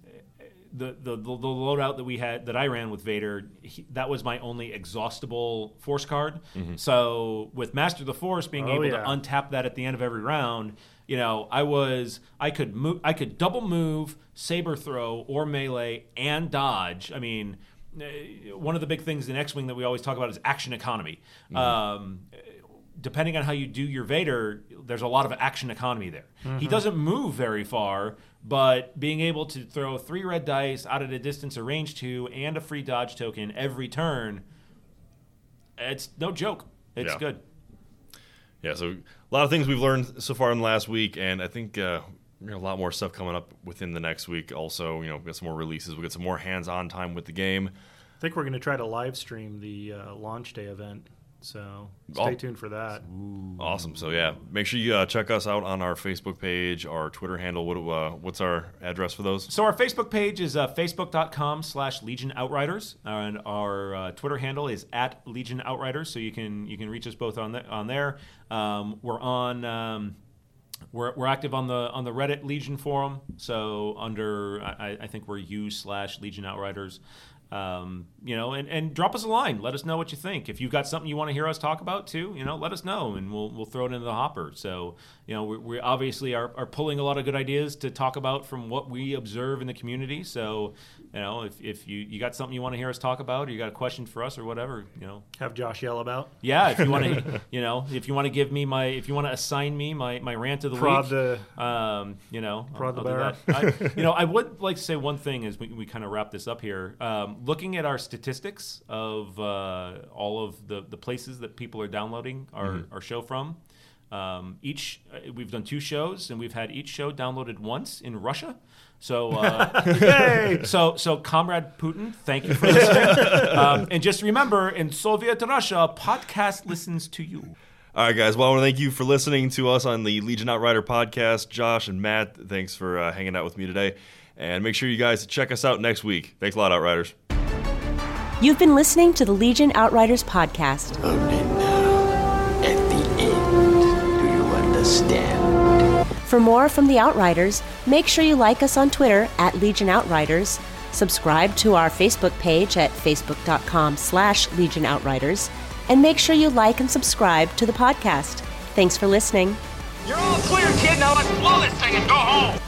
the, the the the loadout that we had that I ran with Vader, he, that was my only exhaustible Force card. So with Master of the Force being Oh, able yeah. to untap that at the end of every round, you know, I was I could move I could double move, saber throw, or melee and dodge. I mean. eh, One of the big things in X-wing that we always talk about is action economy. Um, depending on how you do your Vader, there's a lot of action economy there. He doesn't move very far, but being able to throw three red dice out at a distance of range two and a free dodge token every turn, it's no joke. It's Yeah. good. Yeah, so a lot of things we've learned so far in the last week, and I think uh, a lot more stuff coming up within the next week. Also, you know, we got some more releases. We got some more hands-on time with the game. I think we're going to try to live stream the uh, launch day event. So stay Oh. tuned for that. Awesome. So yeah, make sure you uh, check us out on our Facebook page, our Twitter handle. What uh, what's our address for those? So our Facebook page is uh, facebook.com slash Legion Outriders, and our uh, Twitter handle is at Legion Outriders. So you can you can reach us both on the, on there. Um, we're on. Um, we're, we're active on the on the Reddit Legion forum. So under I, I think we're u slash Legion Outriders. Um, you know, and, and drop us a line. Let us know what you think. If you've got something you want to hear us talk about too, you know, let us know, and we'll we'll throw it into the hopper. So you know, we, we obviously are, are pulling a lot of good ideas to talk about from what we observe in the community. So you know, if, if you, you got something you want to hear us talk about, or you got a question for us or whatever, you know, Have Josh yell about. yeah, if you want to, you know, if you want to give me my, if you want to assign me my, my rant of the Prod week, the- um, you know, I'll- I'll do bear. that. I, you know, I would like to say one thing as we, we kind of wrap this up here. Um, looking at our statistics of uh, all of the, the places that people are downloading our, our show from, Um, each uh, we've done two shows, and we've had each show downloaded once in Russia. So, uh, so, so, Comrade Putin, thank you for listening. um, and just remember, in Soviet Russia, podcast listens to you. All right, guys. Well, I want to thank you for listening to us on the Legion Outrider podcast. Josh and Matt, thanks for uh, hanging out with me today. And make sure you guys check us out next week. Thanks a lot, Outriders. You've been listening to the Legion Outriders podcast. Only now, at the end, do you understand? For more from the Outriders, make sure you like us on Twitter at Legion Outriders, subscribe to our Facebook page at facebook.com slash Legion Outriders, and make sure you like and subscribe to the podcast. Thanks for listening. You're all clear, kid. Now let's blow this thing and go home.